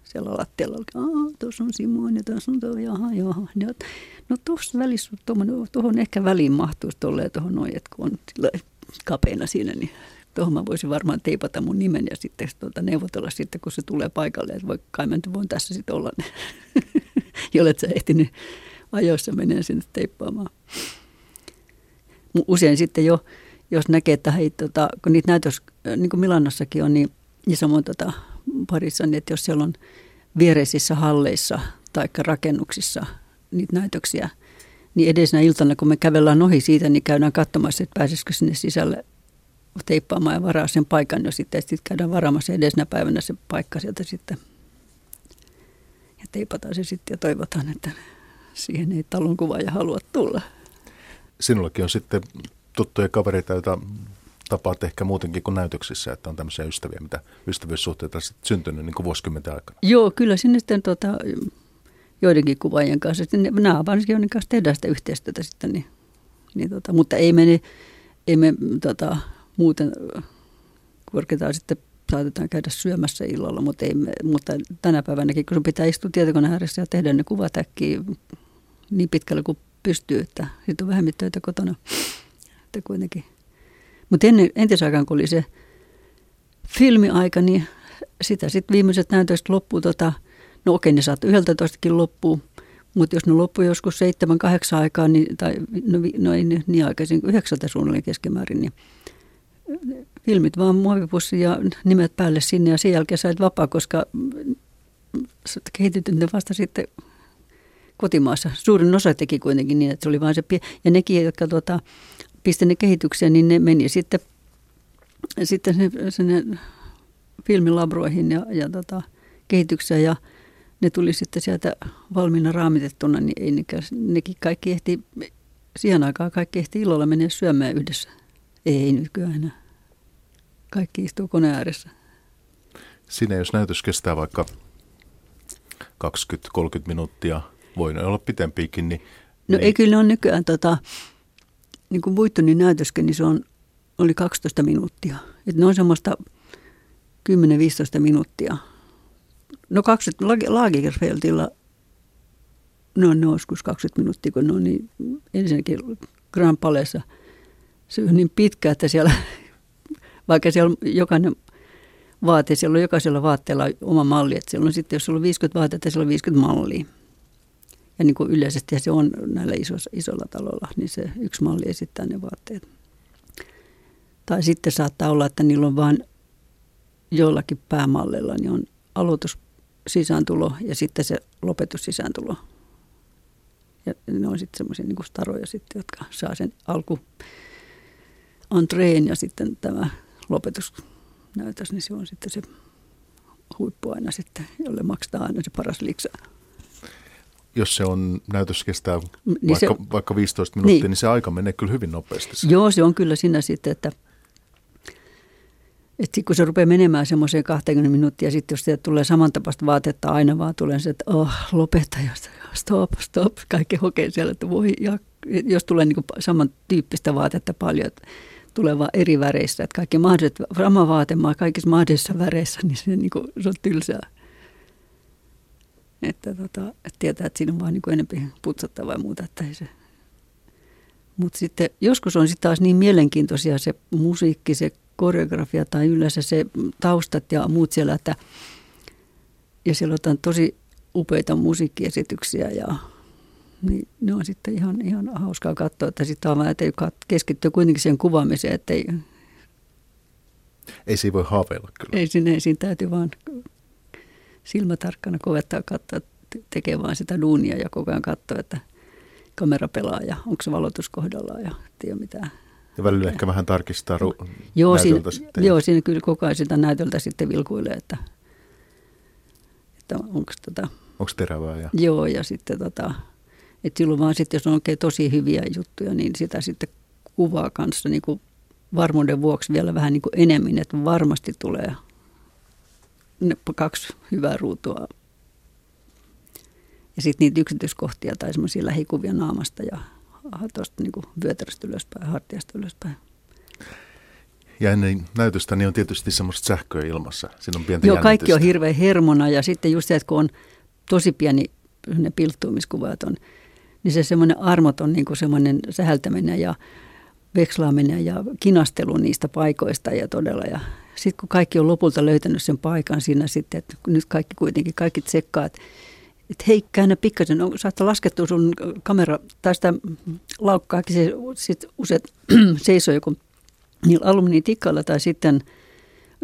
siellä lattialla oli, tuossa on Simon ja tuossa on tuo, jaha, jaha. Ja, no tuossa välissä, tuohon ehkä väliin mahtuisi tolleen tuohon noin, että kun on kapeina siinä, niin tuohon mä voisin varmaan teipata mun nimen ja sitten tuota, neuvotella sitten, kun se tulee paikalle, että voi, kai mä voin tässä sitten olla, jollet sä ehtinyt ajoissa menee sinne teippaamaan. Usein sitten jo, jos näkee, että hei, tota, kun niitä näytös, niin kuin Milanossakin on, niin, ja samoin tota, parissa, niin että jos siellä on viereisissä halleissa tai rakennuksissa niitä näytöksiä, niin edellisenä iltana, kun me kävellään ohi siitä, niin käydään katsomassa, että pääsisikö sinne sisälle teippaamaan ja varaa sen paikan jo sitten. Sitten käydään varaamassa edellisenä päivänä se paikka sieltä sitten. Ja teipataan se sitten ja toivotaan, että siihen ei talon ja halua tulla. Sinullakin on sitten tuttuja kavereita, joita tapaat ehkä muutenkin kuin näytöksissä, että on tämmöisiä ystäviä, mitä ystävyyssuhteita sitten syntynyt niin kuin vuosikymmenten aikana. Joo, kyllä sinne sitten tota, joidenkin kuvaajien kanssa, sitten nämä varsinkin joiden kanssa tehdään sitä yhteistyötä sitten, niin, niin tota, mutta ei me, ei me tota, muuten korkeintaan sitten saatetaan käydä syömässä illalla, mutta, ei mutta tänä päivänäkin, kun sun pitää istua tietokoneen ääressä ja tehdä ne kuvat äkkiä niin pitkälle kuin pystyy, että sitten on vähemmän töitä kotona. Että kuitenkin. Mutta ennen, entisaikaan, kun oli se filmiaika, niin sitä sitten viimeiset näytöistä loppuu, tota, no okei, ne saattoi yhdeltä toistakin loppuu, mutta jos ne loppui joskus seitsemän, kahdeksan aikaa, niin, tai no, no ei niin aikaisin, yhdeksältä suunnilleen keskimäärin, niin filmit vaan muovipussi ja nimet päälle sinne ja sen jälkeen sait vapaa, koska kehitytyn vasta sitten kotimaassa. Suurin osa teki kuitenkin niin, että se oli vain se pie- Ja nekin, jotka tuota, pisti ne kehitykseen, niin ne meni sitten, sitten sinne filmilabroihin ja, ja tota, kehitykseen ja ne tuli sitten sieltä valmiina raamitettuna, niin ei nekään, nekin kaikki ehti, siihen aikaan kaikki ehti ilolla mennä syömään yhdessä. Ei nykyään enää. Kaikki istuu koneen ääressä. Siinä jos näytös kestää vaikka 20-30 minuuttia, voi olla pitempiikin, niin... No niin... ei kyllä on nykyään tota, niin kuin Buittonin näytöskin, niin se on, oli 12 minuuttia. Et ne on semmoista 10-15 minuuttia. No 20, Lagerfeldilla ne on, ne joskus 20 minuuttia, kun ne on niin, ensinnäkin Grand Palessa se on niin pitkä, että siellä, vaikka siellä jokainen vaate, siellä on jokaisella vaatteella oma malli, että siellä on sitten, jos sulla on 50 vaatetta, siellä on 50 mallia. Ja niin kuin yleisesti se on näillä isoilla, isoilla taloilla, niin se yksi malli esittää ne vaatteet. Tai sitten saattaa olla, että niillä on vain jollakin päämallilla, niin on aloitus sisääntulo ja sitten se lopetus sisääntulo. Ja ne on sitten semmoisia niin staroja sitten, jotka saa sen alku entreen ja sitten tämä lopetusnäytös, niin se on sitten se huippu aina sitten, jolle maksetaan aina se paras liksa jos se on, näytös kestää niin vaikka, se, vaikka 15 minuuttia, niin. niin se aika menee kyllä hyvin nopeasti. Joo, se on kyllä siinä sitten, että, että kun se rupeaa menemään semmoiseen 20 minuuttia, sitten jos sieltä tulee samantapaista vaatetta aina vaan tulee se, että oh, lopeta, stop, stop, kaikki hokee siellä, että voi, ja, jos tulee niin samantyyppistä vaatetta paljon, että tulee vaan eri väreissä, että kaikki mahdolliset, sama vaatemaa kaikissa mahdollisissa väreissä, niin se, niin kuin, se on tylsää. Että, tota, että tietää, että siinä on vaan niin enempi putsattavaa ja muuta. Että se. Mutta sitten joskus on sitten taas niin mielenkiintoisia se musiikki, se koreografia tai yleensä se taustat ja muut siellä, että ja siellä on tosi upeita musiikkiesityksiä ja niin ne on sitten ihan, ihan hauskaa katsoa, että sitten on että keskittyy kuitenkin siihen kuvaamiseen, että ei, Ei siinä voi haaveilla kyllä. Ei sinne, ei siinä täytyy vaan silmätarkkana kovettaa katsoa, tekee vaan sitä duunia ja koko ajan katsoa, että kamera pelaa ja onko se valotus kohdallaan ja tiedä mitään. Ja välillä ehkä vähän tarkistaa ru- joo, siinä, sitten. joo, siinä kyllä koko ajan sitä näytöltä sitten vilkuilee, että, että onko tota, Onko terävää? Ja... Joo, ja sitten tota, että silloin vaan sitten, jos on oikein tosi hyviä juttuja, niin sitä sitten kuvaa kanssa niin kuin varmuuden vuoksi vielä vähän niin kuin enemmän, että varmasti tulee kaksi hyvää ruutua. Ja sitten niitä yksityiskohtia tai semmoisia lähikuvia naamasta ja tuosta niin vyötäröstä ylöspäin, hartiasta ylöspäin. Ja ennen näytöstä niin on tietysti semmoista sähköä ilmassa. Siinä on pientä Joo, kaikki on hirveän hermona ja sitten just se, että kun on tosi pieni ne pilttuumiskuvat on, niin se semmoinen armoton niin kuin semmoinen sähältäminen ja vekslaaminen ja kinastelu niistä paikoista ja todella. Ja sitten kun kaikki on lopulta löytänyt sen paikan siinä sitten, että nyt kaikki kuitenkin, kaikki tsekkaa, että, hei, käännä pikkasen, on, saattaa laskettua sun kamera tai sitä laukkaakin, se sit useat seisoo joku niillä alumniitikalla tai sitten –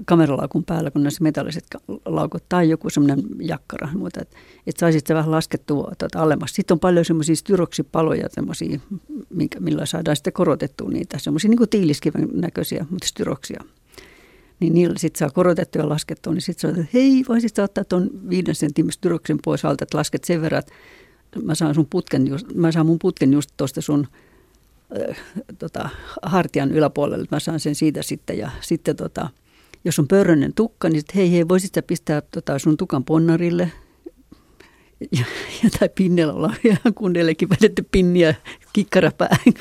kameralaukun päällä, kun näissä metalliset laukut tai joku semmoinen jakkara, mutta että et saisit se vähän laskettua tuota alemmas. Sitten on paljon semmoisia styroksipaloja, semmoisia, millä saadaan sitten korotettua niitä, semmoisia niin kuin tiiliskiven näköisiä, mutta styroksia. Niin niillä sitten saa korotettua ja laskettua, niin sitten sanotaan, että hei, voisit ottaa tuon viiden sentin styroksin pois alta, että lasket sen verran, että mä saan, sun putken just, mä saan mun putken just tuosta sun äh, tota, hartian yläpuolelle, mä saan sen siitä sitten. Ja sitten tota, jos on pörrönen tukka, niin sitten hei hei, voisit sä pistää tota sun tukan ponnarille ja, ja tai pinnellä olla ihan kunnellekin vedetty pinniä kikkarapäähän,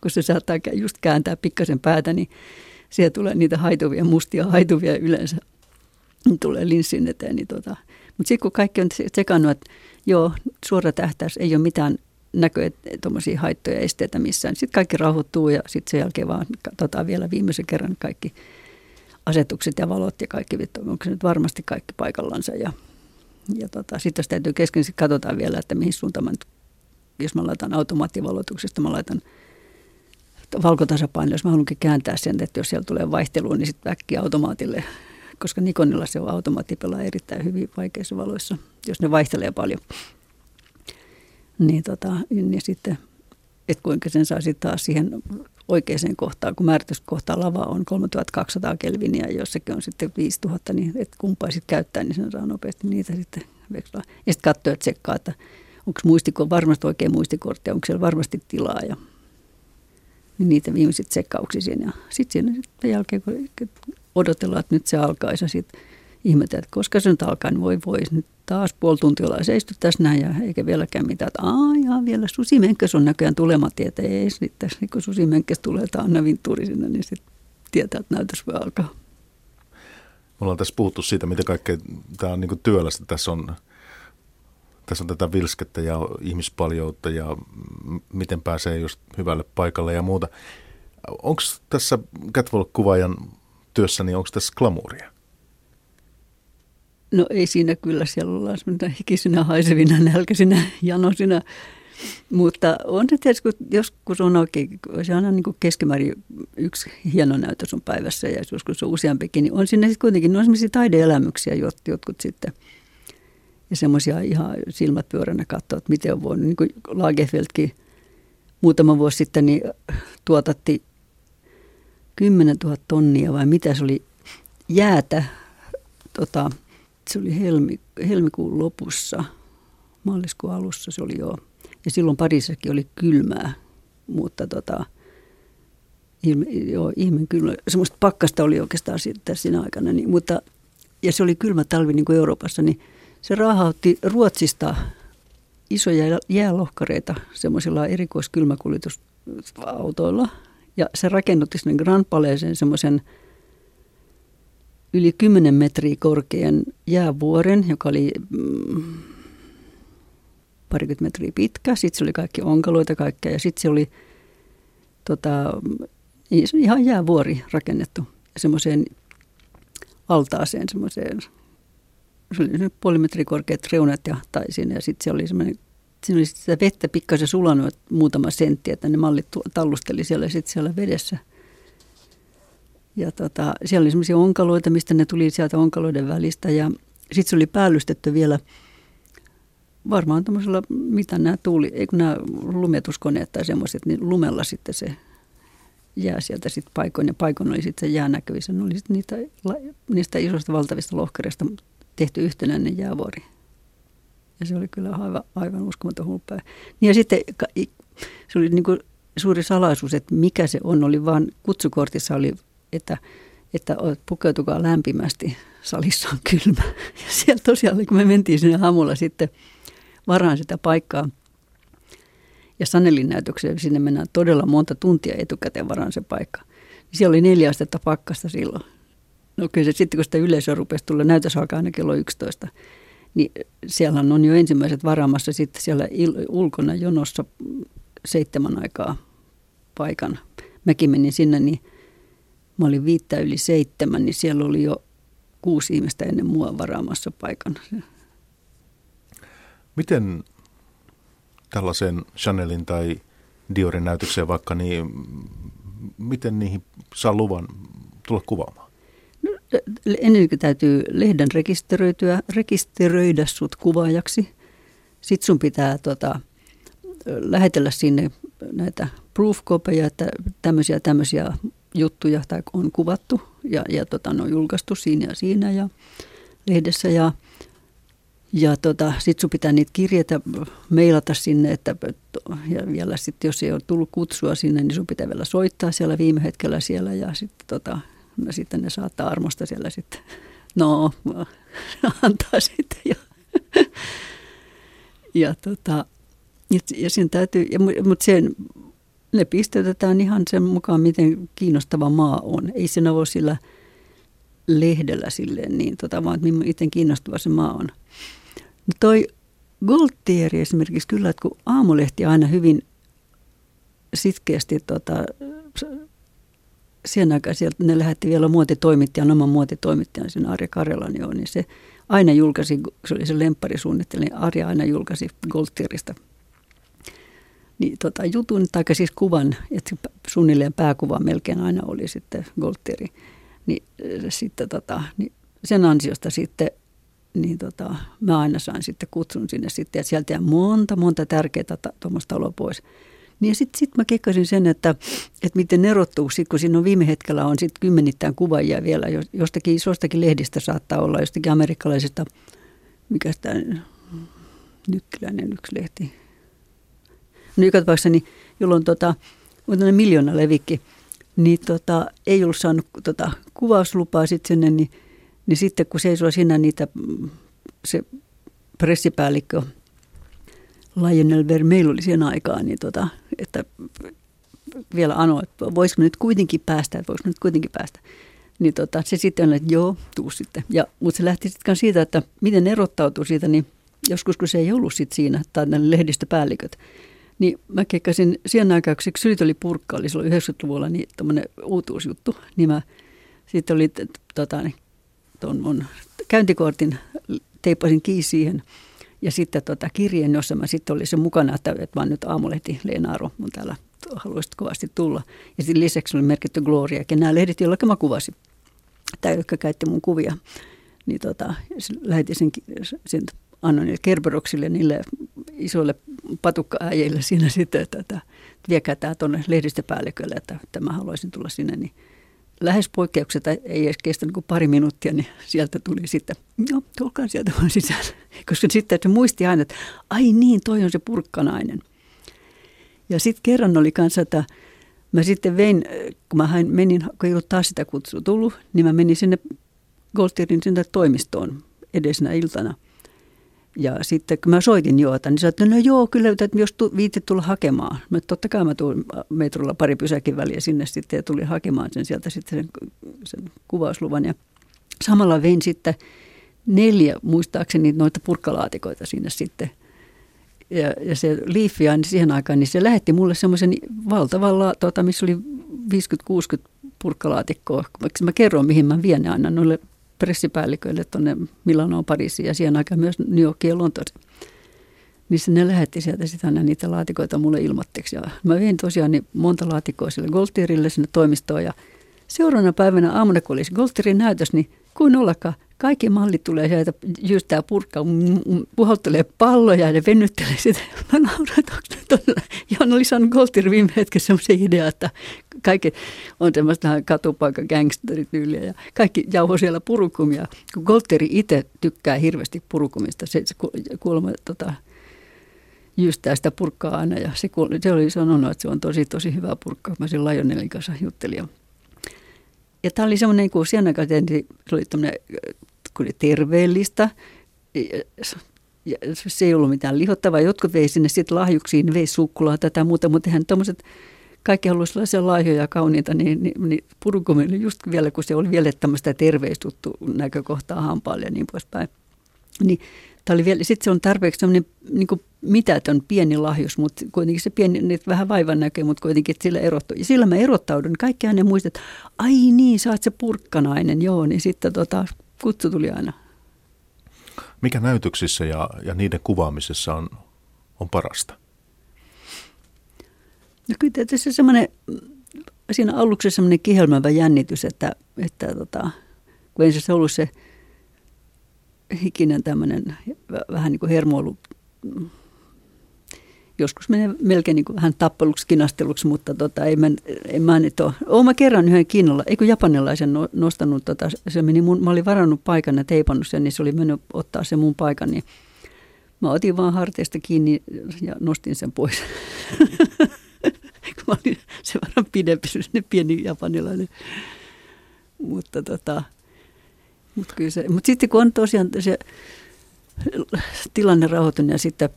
kun se saattaa just kääntää pikkasen päätä, niin siellä tulee niitä haituvia, mustia haituvia yleensä, tulee linssin eteen. Niin tota. Mutta sitten kun kaikki on sekannut, että joo, suora tähtäys ei ole mitään näköjä tuommoisia haittoja esteitä missään. Sitten kaikki rauhoittuu ja sitten sen jälkeen vaan katsotaan vielä viimeisen kerran kaikki asetukset ja valot ja kaikki, onko se nyt varmasti kaikki paikallansa. Ja, ja tota, sitten täytyy kesken, sitten katsotaan vielä, että mihin suuntaan mä nyt, jos mä laitan automaattivalotuksesta, mä laitan valkotasapaino, jos mä haluankin kääntää sen, että jos siellä tulee vaihtelua, niin sitten äkkiä automaatille, koska Nikonilla se on automaatti pelaa erittäin hyvin vaikeissa valoissa, jos ne vaihtelee paljon. Niin, tota, niin sitten, että kuinka sen saa sitten taas siihen oikeaan kohtaan, kun määrityskohta lava on 3200 kelviniä jossakin on sitten 5000, niin että kumpaa sitten käyttää, niin sen saa nopeasti niitä sitten vekslaa. Ja sitten katsoa, että tsekkaa, että onko varmasti oikein muistikortti, onko siellä varmasti tilaa ja niitä viimeiset tsekkauksia. Ja sitten siinä jälkeen, kun odotellaan, että nyt se alkaisi ja sitten ihmetellä, että koska se nyt alkaa, niin voi voi, nyt taas puoli tuntia ollaan seistu tässä näin ja eikä vieläkään mitään, että aah, vielä susimenkkäs on näköjään tulematta, että ei sitten, kun susimenkkäs tulee Anna Vinturi sinne, niin sitten tietää, että näytös voi alkaa. Me ollaan tässä puhuttu siitä, miten kaikkea tämä on niin työlästä. Tässä on, tässä on tätä vilskettä ja ihmispaljoutta ja miten pääsee just hyvälle paikalle ja muuta. Onko tässä catwalk-kuvaajan työssä, niin onko tässä glamuuria? No ei siinä kyllä, siellä ollaan semmoinen hikisinä, haisevina, nälkäisinä, janosina. Mutta on se tietysti, kun joskus on oikein, se on niin keskimäärin yksi hieno näytös on päivässä ja joskus on useampikin, niin on siinä sitten kuitenkin, ne on taideelämyksiä jotkut sitten. Ja semmoisia ihan silmät pyöränä katsoa, että miten on voinut. Niin kuin Lagerfeldkin muutama vuosi sitten niin tuotatti 10 000 tonnia vai mitä se oli jäätä tota, se oli helmi, helmikuun lopussa, maaliskuun alussa se oli jo. Ja silloin Pariisissakin oli kylmää, mutta tota, ilme, joo, ihmeen kylmä. Semmoista pakkasta oli oikeastaan siinä aikana. Niin, mutta, ja se oli kylmä talvi niin kuin Euroopassa, niin se raahautti Ruotsista isoja jäälohkareita semmoisilla erikoiskylmäkuljetusautoilla. Ja se rakennutti sinne Grand Palaiseen semmoisen – yli 10 metriä korkean jäävuoren, joka oli mm, parikymmentä metriä pitkä. Sitten se oli kaikki onkaloita kaikkea ja sitten se oli tota, ihan jäävuori rakennettu semmoiseen altaaseen, semmoiseen, se oli puoli metriä korkeat reunat ja tai siinä, ja sitten se oli semmoinen Siinä oli sitä vettä pikkasen sulanut muutama sentti, että ne mallit tallusteli siellä sitten siellä vedessä – Ja tota, siellä oli semmoisia onkaloita, mistä ne tuli sieltä onkaloiden välistä. Ja sitten se oli päällystetty vielä varmaan tämmöisellä, mitä nämä tuuli, eikö nämä lumetuskoneet tai semmoiset, niin lumella sitten se jää sieltä sitten paikoin. Ja paikoin oli sitten se jää näkyvissä. Ne oli sitten niitä, niistä isoista valtavista lohkareista tehty yhtenäinen jäävuori. Ja se oli kyllä aivan, aivan uskomaton hulppea. Niin ja sitten se oli niin kuin suuri salaisuus, että mikä se on, oli vaan kutsukortissa oli, että, että pukeutukaa lämpimästi, salissa on kylmä. Ja siellä tosiaan, kun me mentiin sinne aamulla sitten varaan sitä paikkaa, ja Sanelin näytökseen sinne mennään todella monta tuntia etukäteen varaan se paikka. Niin siellä oli neljä astetta pakkasta silloin. No kyllä se sitten, kun sitä yleisöä rupesi tulla, näytös alkaa aina kello 11, niin siellä on jo ensimmäiset varaamassa sitten siellä il- ulkona jonossa seitsemän aikaa paikan. Mäkin menin sinne, niin mä olin viittä yli seitsemän, niin siellä oli jo kuusi ihmistä ennen mua varaamassa paikan. Miten tällaisen Chanelin tai Diorin näytökseen vaikka, niin miten niihin saa luvan tulla kuvaamaan? Ennen kuin täytyy lehden rekisteröityä, rekisteröidä sut kuvaajaksi. Sitten sun pitää tota, lähetellä sinne näitä proof copeja, että tämmöisiä tämmöisiä juttuja tai on kuvattu ja, ja tota, ne on julkaistu siinä ja siinä ja lehdessä ja ja tota, sitten sun pitää niitä kirjeitä mailata sinne, että ja vielä sitten jos ei ole tullut kutsua sinne, niin sun pitää vielä soittaa siellä viime hetkellä siellä ja sitten tota, no sitten ne saattaa armosta siellä sitten, no antaa sitten ja, ja tota, ja sen täytyy, ja, mutta sen, ne pisteytetään ihan sen mukaan, miten kiinnostava maa on. Ei se ole sillä lehdellä silleen niin, tota, vaan että miten kiinnostava se maa on. No toi Goltieri esimerkiksi kyllä, että kun aamulehti aina hyvin sitkeästi tota, sen aikaa sieltä ne lähetti vielä muotitoimittajan, oman muotitoimittajan sen Arja Karjalan jo, niin se aina julkaisi, se oli se lempparisuunnittelija, niin Arja aina julkaisi Goltierista niin, tota, jutun, tai siis kuvan, että suunnilleen pääkuva melkein aina oli sitten Goltieri. Niin, sitten, tota, niin sen ansiosta sitten niin tota, mä aina sain sitten kutsun sinne sitten, ja sieltä monta, monta tärkeää tuommoista taloa pois. Niin sitten sit mä kekkasin sen, että, että miten erottuu, sit, kun siinä on viime hetkellä on sitten kymmenittäin kuvaajia vielä, jostakin isostakin lehdistä saattaa olla, jostakin amerikkalaisesta, mikä tämä nykkiläinen yksi lehti. No joka tapauksessa, niin, jolloin tota, on miljoona levikki, niin tota, ei ollut saanut tota, kuvauslupaa sitten sinne, niin niin sitten kun seisoo siinä niitä, se pressipäällikkö Lionel Vermeil oli sen aikaan, niin tota, että vielä anoa, että voisiko nyt kuitenkin päästä, että voisiko nyt kuitenkin päästä. Niin tota, se sitten on, että joo, tuu sitten. Ja, mutta se lähti sitten siitä, että miten erottautuu siitä, niin joskus kun se ei ollut sit siinä, tai nämä lehdistöpäälliköt, niin mä kekkasin siihen aikaan, kun oli purkka, oli silloin 90-luvulla, niin tämmöinen uutuusjuttu, niin mä sitten oli tota, niin mun käyntikortin, teippasin kiinni siihen ja sitten tota kirjeen, jossa mä sitten olin se mukana, että, että mä nyt aamulehti Leena Aro, mun täällä haluaisit kovasti tulla. Ja sitten lisäksi oli merkitty Gloria, ja nämä lehdit, joilla mä kuvasin, tai jotka käytti mun kuvia. Niin tota, lähetin sen, sen annoin niille Kerberoksille, niille isoille patukkaäijille siinä sitten, että, että viekää tämä tuonne lehdistöpäällikölle, että, että mä haluaisin tulla sinne, niin lähes poikkeuksetta ei edes kestänyt kuin pari minuuttia, niin sieltä tuli sitten, no tulkaa sieltä vaan sisään. Koska sitten se muisti aina, että ai niin, toi on se purkkanainen. Ja sitten kerran oli kanssa, että mä sitten vein, kun mä hain, menin, kun ei ollut taas sitä kutsua tullut, niin mä menin sinne Goldtierin sinne toimistoon edesenä iltana – ja sitten kun mä soitin Joota, niin sanoin, että no joo, kyllä, että jos tu, viitit tulla hakemaan. Mä, totta kai mä tuun metrolla pari pysäkin väliä sinne sitten ja tulin hakemaan sen sieltä sitten sen, sen kuvausluvan. Ja samalla vein sitten neljä, muistaakseni, noita purkkalaatikoita sinne sitten. Ja, ja se Liifia niin siihen aikaan, niin se lähetti mulle semmoisen valtavalla, tota, missä oli 50-60 purkkalaatikkoa. Mä kerron, mihin mä vien ne aina noille pressipäälliköille tuonne Milanoon, Pariisiin ja siihen aikaan myös New Yorkiin ja Lontooseen. Niin ne lähetti sieltä sitten aina niitä laatikoita mulle ilmatteeksi. Ja mä vein tosiaan niin monta laatikkoa sille Goldtierille sinne toimistoon ja seuraavana päivänä aamuna, kun olisi Golterin näytös, niin kuin ollakaan, kaikki mallit tulee sieltä jystää purkkaa, puhaltelee palloja ja venyttelee sitä. Mä nauran, että onko Jan oli saanut Goltir viime hetkessä semmoisen idea, että kaikki on semmoista katupaikka gangsterityyliä ja kaikki jauho siellä purukumia. Kun Golteri itse tykkää hirveästi purukumista, se, se kuulemma tota, jystää sitä purkkaa aina ja se, se oli sanonut, että se on tosi tosi hyvä purkka. Mä sen Lionelin kanssa juttelin. Ja tämä oli semmoinen, kun aikaan se oli tämmöinen kun oli terveellistä. Ja se ei ollut mitään lihottavaa. Jotkut vei sinne sitten lahjuksiin, vei suklaa tätä muuta, mutta eihän tuommoiset kaikki haluaisivat sellaisia lahjoja ja kauniita, niin, niin, niin purukumille just vielä, kun se oli vielä tämmöistä terveistuttu näkökohtaa hampaalle ja niin poispäin. Niin vielä, sitten se on tarpeeksi sellainen niin mitätön pieni lahjus, mutta kuitenkin se pieni, niin vähän vaivan näkee, mutta kuitenkin sillä erottuu. Ja sillä mä erottaudun. Kaikki aina muistat, että ai niin, sä oot se purkkanainen, joo, niin sitten tota, kutsu tuli aina. Mikä näytöksissä ja, ja niiden kuvaamisessa on, on parasta? No kyllä tietysti semmoinen, siinä aluksi semmoinen kihelmävä jännitys, että, että tota, kun ensin se ollut se hikinen tämmöinen vähän niin kuin hermoilu joskus menee melkein niin kuin vähän tappeluksi, kinasteluksi, mutta tota, ei mä, en mä nyt ole. Olen mä kerran yhden kiinnolla, eikö japanilaisen no, nostanut, tota, se meni mun, mä olin varannut paikan ja teipannut sen, niin se oli mennyt ottaa se mun paikan, niin mä otin vaan harteista kiinni ja nostin sen pois. mä olin se verran pidempi, se pieni japanilainen. Mutta tota, mut kyllä se, mut sitten kun on tosiaan se tilanne rauhoitunut ja sitten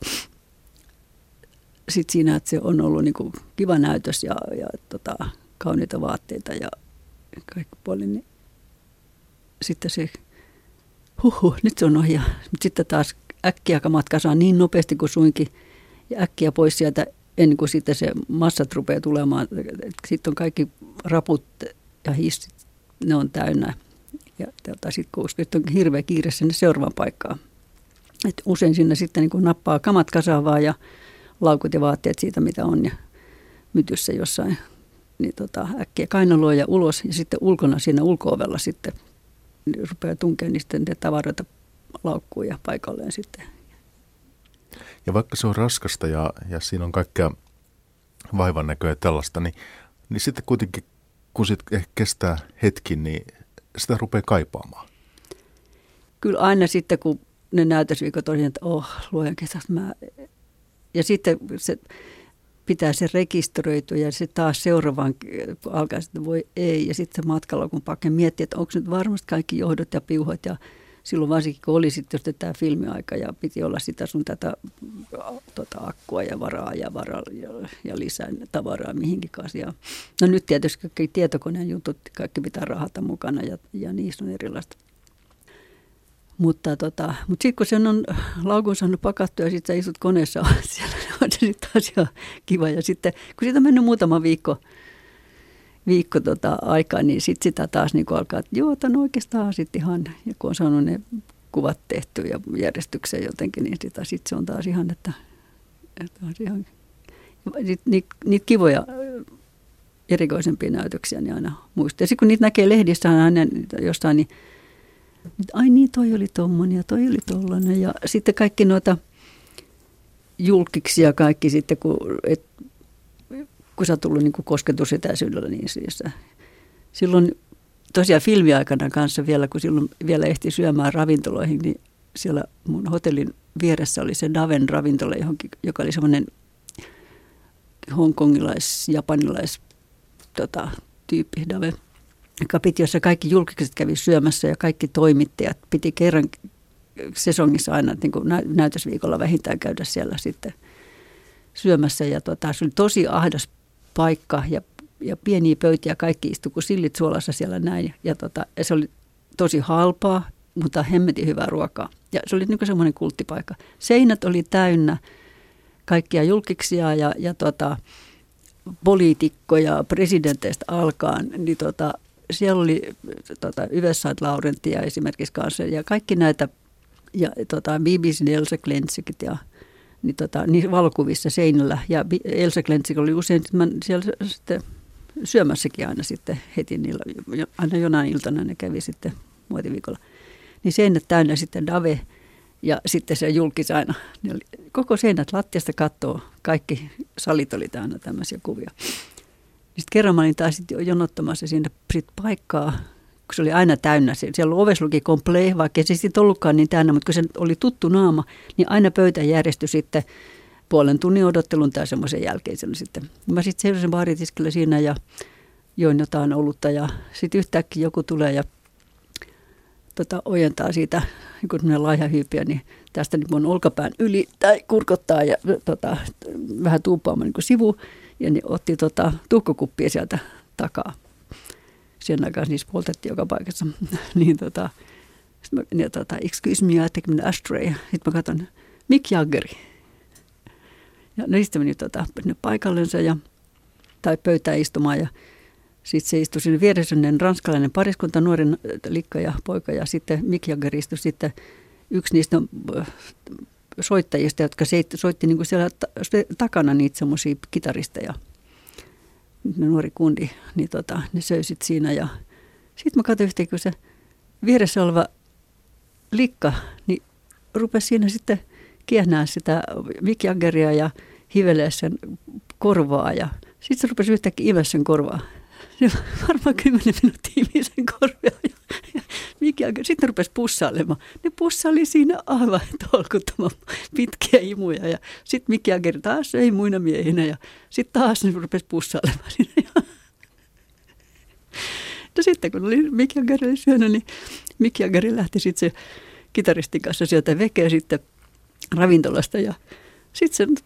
sit siinä, että se on ollut niin kuin kiva näytös ja, ja tota, kauniita vaatteita ja kaikki puolin, niin sitten se, huhu, nyt se on ohi. Sitten taas äkkiä matka saa niin nopeasti kuin suinkin ja äkkiä pois sieltä ennen kuin sitten se massat rupeaa tulemaan. Sitten on kaikki raput ja hissit, ne on täynnä. Ja tota, sitten kun on hirveä kiire sinne seuraavaan paikkaan. Et usein sinne sitten niin nappaa kamat kasavaa ja laukut ja vaatteet siitä, mitä on ja mytyssä jossain. Niin tota, äkkiä kainaloa ja ulos ja sitten ulkona siinä ulkoovella sitten niin rupeaa tunkemaan niistä tavaroita laukkuun ja paikalleen sitten. Ja vaikka se on raskasta ja, ja siinä on kaikkea vaivan näköä ja tällaista, niin, niin sitten kuitenkin kun sit kestää hetki, niin sitä rupeaa kaipaamaan. Kyllä aina sitten, kun ne näytösviikot on, että oh, luojan kesät, mä ja sitten se pitää se rekisteröityä ja se taas seuraavaan, kun alkaa että voi ei. Ja sitten se matkalla, kun pakken miettii, että onko nyt varmasti kaikki johdot ja piuhat ja silloin varsinkin, kun oli sitten tämä filmiaika ja piti olla sitä sun tätä tota, akkua ja varaa ja, varaa ja, ja lisää tavaraa mihinkin asiaan. No nyt tietysti kaikki tietokoneen jutut, kaikki pitää rahata mukana ja, ja niissä on erilaista mutta, tota, mutta sitten kun sen on laukun saanut pakattua ja sitten sä istut koneessa siellä, on se sitten taas ihan kiva. Ja sitten kun siitä on mennyt muutama viikko, viikko tota aikaa, niin sitten sitä taas niin alkaa, että joo, tämän oikeastaan sitten ihan, ja kun on saanut ne kuvat tehty ja järjestykseen jotenkin, niin sitä sitten se on taas ihan, että, että on ihan, sit niitä, niitä kivoja erikoisempia näytöksiä niin aina muistaa. Ja sitten kun niitä näkee lehdissä aina jostain, niin ai niin, toi oli tommonen ja toi oli tollanen. Ja sitten kaikki noita julkiksi ja kaikki sitten, kun, et, kun sä oot tullut niin kosketusetäisyydellä, niin siis silloin tosiaan filmiaikana kanssa vielä, kun silloin vielä ehti syömään ravintoloihin, niin siellä mun hotellin vieressä oli se Daven ravintola, johonkin, joka oli semmoinen hongkongilais, japanilais tota, tyyppi Daven joka piti, jossa kaikki julkiset kävi syömässä ja kaikki toimittajat piti kerran sesongissa aina niin kuin näytösviikolla vähintään käydä siellä sitten syömässä. Ja tota, se oli tosi ahdas paikka ja, ja pieniä pöytiä, kaikki istu kuin sillit suolassa siellä näin. Ja, tota, ja se oli tosi halpaa, mutta hemmetin hyvää ruokaa. Ja se oli niin semmoinen kulttipaikka. Seinät oli täynnä kaikkia julkiksia ja, ja tota, poliitikkoja presidenteistä alkaan, niin tota, siellä oli tota, Yvessait Laurenttia esimerkiksi kanssa ja kaikki näitä ja tota, BBC Elsa Glentsikit ja niin, tota, niin valokuvissa seinällä. Ja Elsa Glentsik oli usein, mä siellä sitten syömässäkin aina sitten heti niillä, aina jonain iltana ne kävi sitten muotiviikolla. Niin seinät täynnä sitten Dave ja sitten se julkisi aina. Ne oli, koko seinät lattiasta kattoo, kaikki salit oli täynnä tämmöisiä kuvia. Sitten kerran mä olin taas jonottamassa sit paikkaa, kun se oli aina täynnä. Siellä ovessa luki komple, vaikka se sitten ollutkaan niin täynnä, mutta kun se oli tuttu naama, niin aina pöytä järjestyi sitten puolen tunnin odottelun tai semmoisen jälkeen. Sitten. Mä sitten seisosin baaritiskillä siinä ja join jotain olutta ja sitten yhtäkkiä joku tulee ja tota, ojentaa siitä, kun minä laiha hyypiä, niin tästä niin mun olkapään yli tai kurkottaa ja tota, vähän tuuppaamaan niin sivu. Ja niin otti tota, tuhkokuppia sieltä takaa. Sen aikaan siis poltettiin joka paikassa. niin tota, sitten mä, niin, tota, excuse me, I take an ashtray. Sitten mä katson, Mick Jaggeri. Ja no sitten meni tota, paikallensa ja, tai pöytään istumaan ja sitten se istui siinä vieressä ranskalainen pariskunta, nuori likka ja poika ja sitten Mick Jagger istui sitten yksi niistä äh, soittajista, jotka soitti niin kuin siellä takana niitä semmoisia kitaristeja. Ne nuori kundi, niin tota, ne söi sit siinä ja sitten mä katsoin yhtä, kun se vieressä oleva likka, niin rupesi siinä sitten kiehnää sitä Mick Jaggeria ja hivelee sen korvaa ja sitten se rupesi yhtäkkiä imeä sen korvaa. Se varmaan kymmenen minuuttia sen korvia. Ja, mikä, sitten rupesi pussailemaan. Ne pussaili siinä aivan tolkuttoman pitkiä imuja. Ja sitten Mikki Jagger taas ei muina miehinä. Ja sitten taas ne rupesi pussailemaan siinä. Ja no sitten kun oli Mikki Jagger syönyt, niin Mikki Jagger lähti sitten se kitaristin kanssa sieltä vekeä sitten ravintolasta. Ja sitten se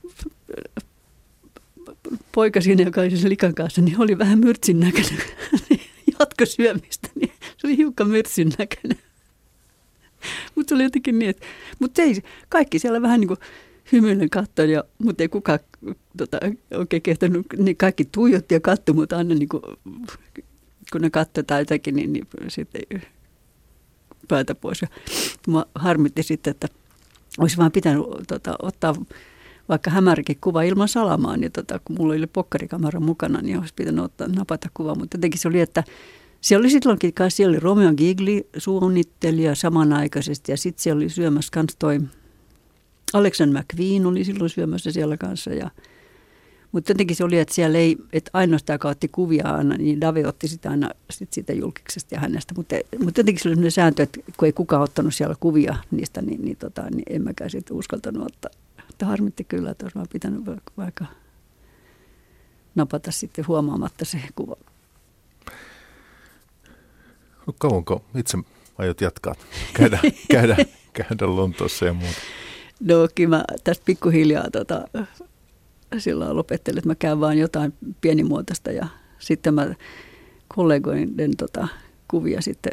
poika siinä, joka oli likan kanssa, niin oli vähän myrtsin näköinen. Jatko syömistä, niin se oli hiukan myrtsin näköinen. Mutta se oli jotenkin niin, että mutta ei, kaikki siellä vähän niin kuin hymyillen katsoin, mutta ei kukaan tota, oikein kehtänyt, niin kaikki tuijotti ja katsoi, mutta aina niin kuin, kun ne katsoi tai jotakin, niin, niin sitten päätä pois. Ja mä harmitti sitten, että olisi vaan pitänyt tota, ottaa vaikka hämärikin kuva ilman salamaa, niin tota, kun mulla oli pokkarikamera mukana, niin olisi pitänyt ottaa, napata kuva. Mutta jotenkin se oli, että se oli silloinkin kanssa, siellä oli Romeo Gigli suunnittelija samanaikaisesti ja sitten siellä oli syömässä kanssa toi Alexander McQueen oli silloin syömässä siellä kanssa ja mutta jotenkin se oli, että siellä ei, että ainoastaan otti kuvia aina, niin Dave otti sitä aina sit siitä julkiksesta ja hänestä. Mutta, mutta jotenkin se oli sellainen sääntö, että kun ei kukaan ottanut siellä kuvia niistä, niin, niin, tota, niin en mäkään sitten uskaltanut ottaa että harmitti kyllä, että olisi pitänyt vaikka napata sitten huomaamatta se kuva. No kauanko itse aiot jatkaa? Käydä, käydä, käydä Lontoossa ja muuta. No kyllä mä tästä pikkuhiljaa tota, silloin lopettelin, että mä käyn vaan jotain pienimuotoista ja sitten mä kollegoiden tota, kuvia sitten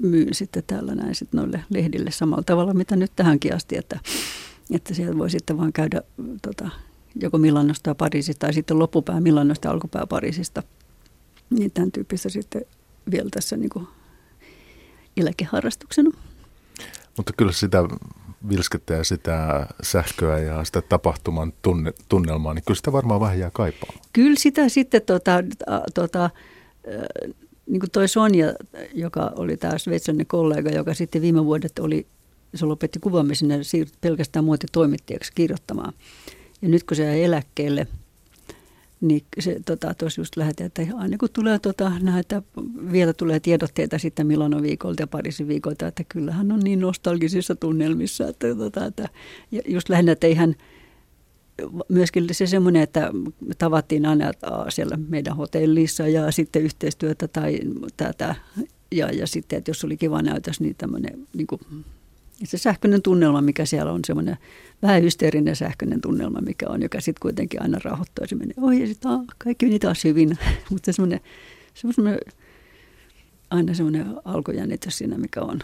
myyn sitten täällä näin sitten noille lehdille samalla tavalla, mitä nyt tähänkin asti, että, että sieltä voi sitten vaan käydä tota, joko Milanosta ja Pariisista tai sitten loppupää Milanosta ja alkupää Pariisista. Niin tämän tyyppistä sitten vielä tässä niin kuin eläkeharrastuksena. Mutta kyllä sitä vilskettä ja sitä sähköä ja sitä tapahtuman tunne, tunnelmaa, niin kyllä sitä varmaan vähän jää kaipaamaan. Kyllä sitä sitten tota, tota, niin kuin toi Sonja, joka oli tämä sveitsiläinen kollega, joka sitten viime vuodet oli, se lopetti kuvaamisen ja siirtyi pelkästään muotitoimittajaksi kirjoittamaan. Ja nyt kun se jäi eläkkeelle, niin se tota, tuossa just lähetin, että aina kun tulee tota, näitä, vielä tulee tiedotteita sitten Milanon viikolta ja Pariisin viikolta, että kyllähän on niin nostalgisissa tunnelmissa, että, tota, että ja just lähinnä, että ei hän, myöskin se semmoinen, että tavattiin aina siellä meidän hotellissa ja sitten yhteistyötä tai tätä. Ja, ja sitten, että jos oli kiva näytös, niin tämmöinen niin kuin, se sähköinen tunnelma, mikä siellä on, semmoinen vähän hysteerinen sähköinen tunnelma, mikä on, joka sitten kuitenkin aina rauhoittaa. Se menee ohi ja sitten kaikki meni taas hyvin. Mutta semmoinen, semmoinen, aina semmoinen alkujännitys siinä, mikä on.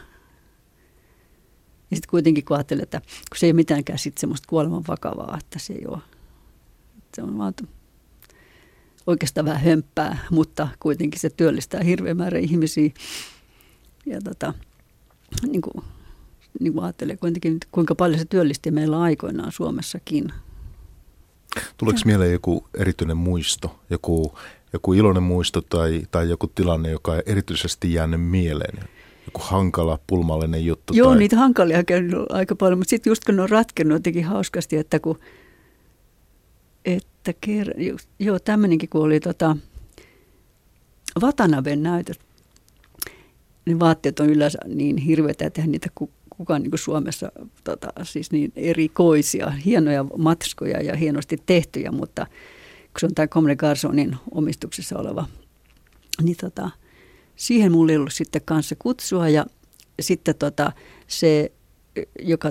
Ja sitten kuitenkin kun ajattelee, että kun se ei ole mitäänkään sitten semmoista kuoleman vakavaa, että se ei ole. Se on vaan oikeastaan vähän hömppää, mutta kuitenkin se työllistää hirveän määrä ihmisiä. Ja tota, niin kuin, niin kuin ajattelee kuitenkin, kuinka paljon se työllisti meillä aikoinaan Suomessakin. Tuleeko mieleen joku erityinen muisto, joku, joku iloinen muisto tai, tai joku tilanne, joka on erityisesti jäänyt mieleen? Joku hankala, pulmallinen juttu? Joo, tai... niitä hankalia käynyt aika paljon, mutta sitten just kun ne on ratkennut jotenkin hauskasti, että kun, että kerran, joo tämmöinenkin kun oli tota, Vatanaben näytöt, ne vaatteet on yleensä niin hirveitä, että niitä kukaan niin Suomessa tota, siis niin erikoisia, hienoja matskoja ja hienosti tehtyjä, mutta kun se on tämä Comre Garsonin omistuksessa oleva, niin tota, siihen mulla ei ollut sitten kanssa kutsua ja sitten tota, se, joka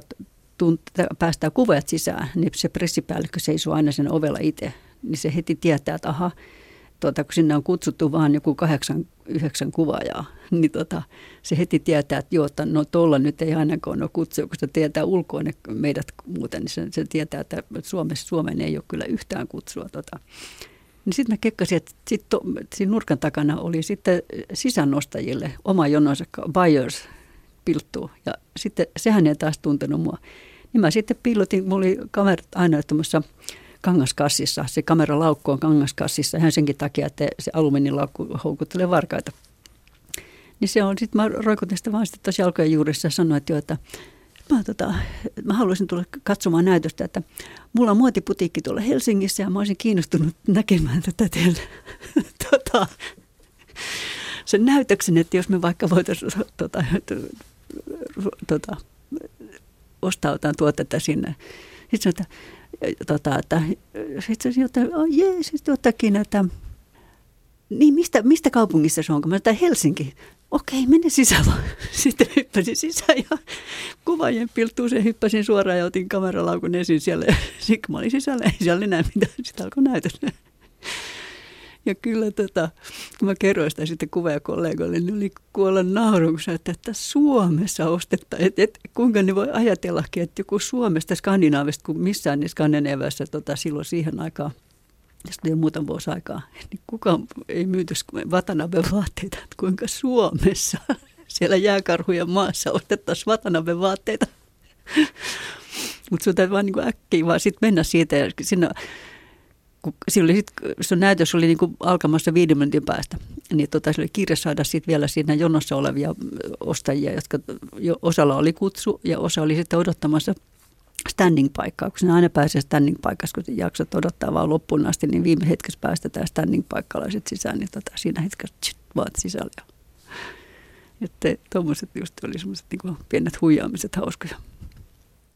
tunt, päästää kuvajat sisään, niin se pressipäällikkö seisoo aina sen ovella itse, niin se heti tietää, että aha, tuota, kun sinne on kutsuttu vaan joku kahdeksan, yhdeksän kuvaajaa, niin tota, se heti tietää, että joo, että no tuolla nyt ei ainakaan ole kutsua, kun se tietää ulkoa ne meidät muuten, niin se, se tietää, että Suomessa, Suomeen ei ole kyllä yhtään kutsua. Tota. Niin sitten mä kekkasin, että sit to, siinä nurkan takana oli sitten sisännostajille oma jononsa buyers pilttuu. Ja sitten sehän ei taas tuntenut mua. Niin mä sitten piilotin, mulla oli kamerat aina tuommoissa kangaskassissa. Se kameralaukku on kangaskassissa ihan senkin takia, että se alumiinilaukku houkuttelee varkaita. Niin se on, sitten mä roikutin sitä vaan sitten tuossa jalkojen juuressa ja sanoin, että, jo, että mä, tota, mä haluaisin tulla katsomaan näytöstä, että mulla on muotiputiikki tuolla Helsingissä ja mä olisin kiinnostunut näkemään tätä teille. tota, sen näytöksen, että jos me vaikka voitaisiin tota, tota, ostaa jotain tuotetta sinne. Sitten sanoin, että tota, että sitten se että oh, jee, sitten jotakin, että niin mistä, mistä kaupungissa se on? Kun mä sanoin, Helsinki. Okei, mene sisään vaan. Sitten hyppäsin sisään ja kuvaajien se hyppäsin suoraan ja otin kameralaukun esiin siellä. Sitten mä olin sisällä, ei siellä enää mitään. Sitten alkoi näytös. Ja kyllä tota, kun mä kerroin sitä sitten kuvaajakollegoille, niin oli kuolla naurun, että, että Suomessa ostettaisiin, että, että kuinka ne voi ajatellakin, että joku Suomesta, Skandinaavista, kun missään niin Skandinaaviassa tota, silloin siihen aikaan, tästä jo muutaman vuosi aikaa, niin kukaan ei myyty Vatanabe vaatteita, että kuinka Suomessa siellä jääkarhujen maassa ostettaisiin Vatanabe vaatteita. Mutta sun täytyy vaan niin äkkiä vaan sit mennä siitä ja sinne oli sit, se näytös oli niin alkamassa viiden minuutin päästä, niin tota, se oli kiire saada sit vielä siinä jonossa olevia ostajia, jotka jo osalla oli kutsu ja osa oli sitten odottamassa standing-paikkaa, kun sinä aina pääsee standing-paikassa, kun jaksat odottaa vaan loppuun asti, niin viime hetkessä päästetään standing-paikkalaiset sisään, niin tota, siinä hetkessä tsit, vaat sisällä. Että tuommoiset just oli semmoiset niin pienet huijaamiset hauskoja.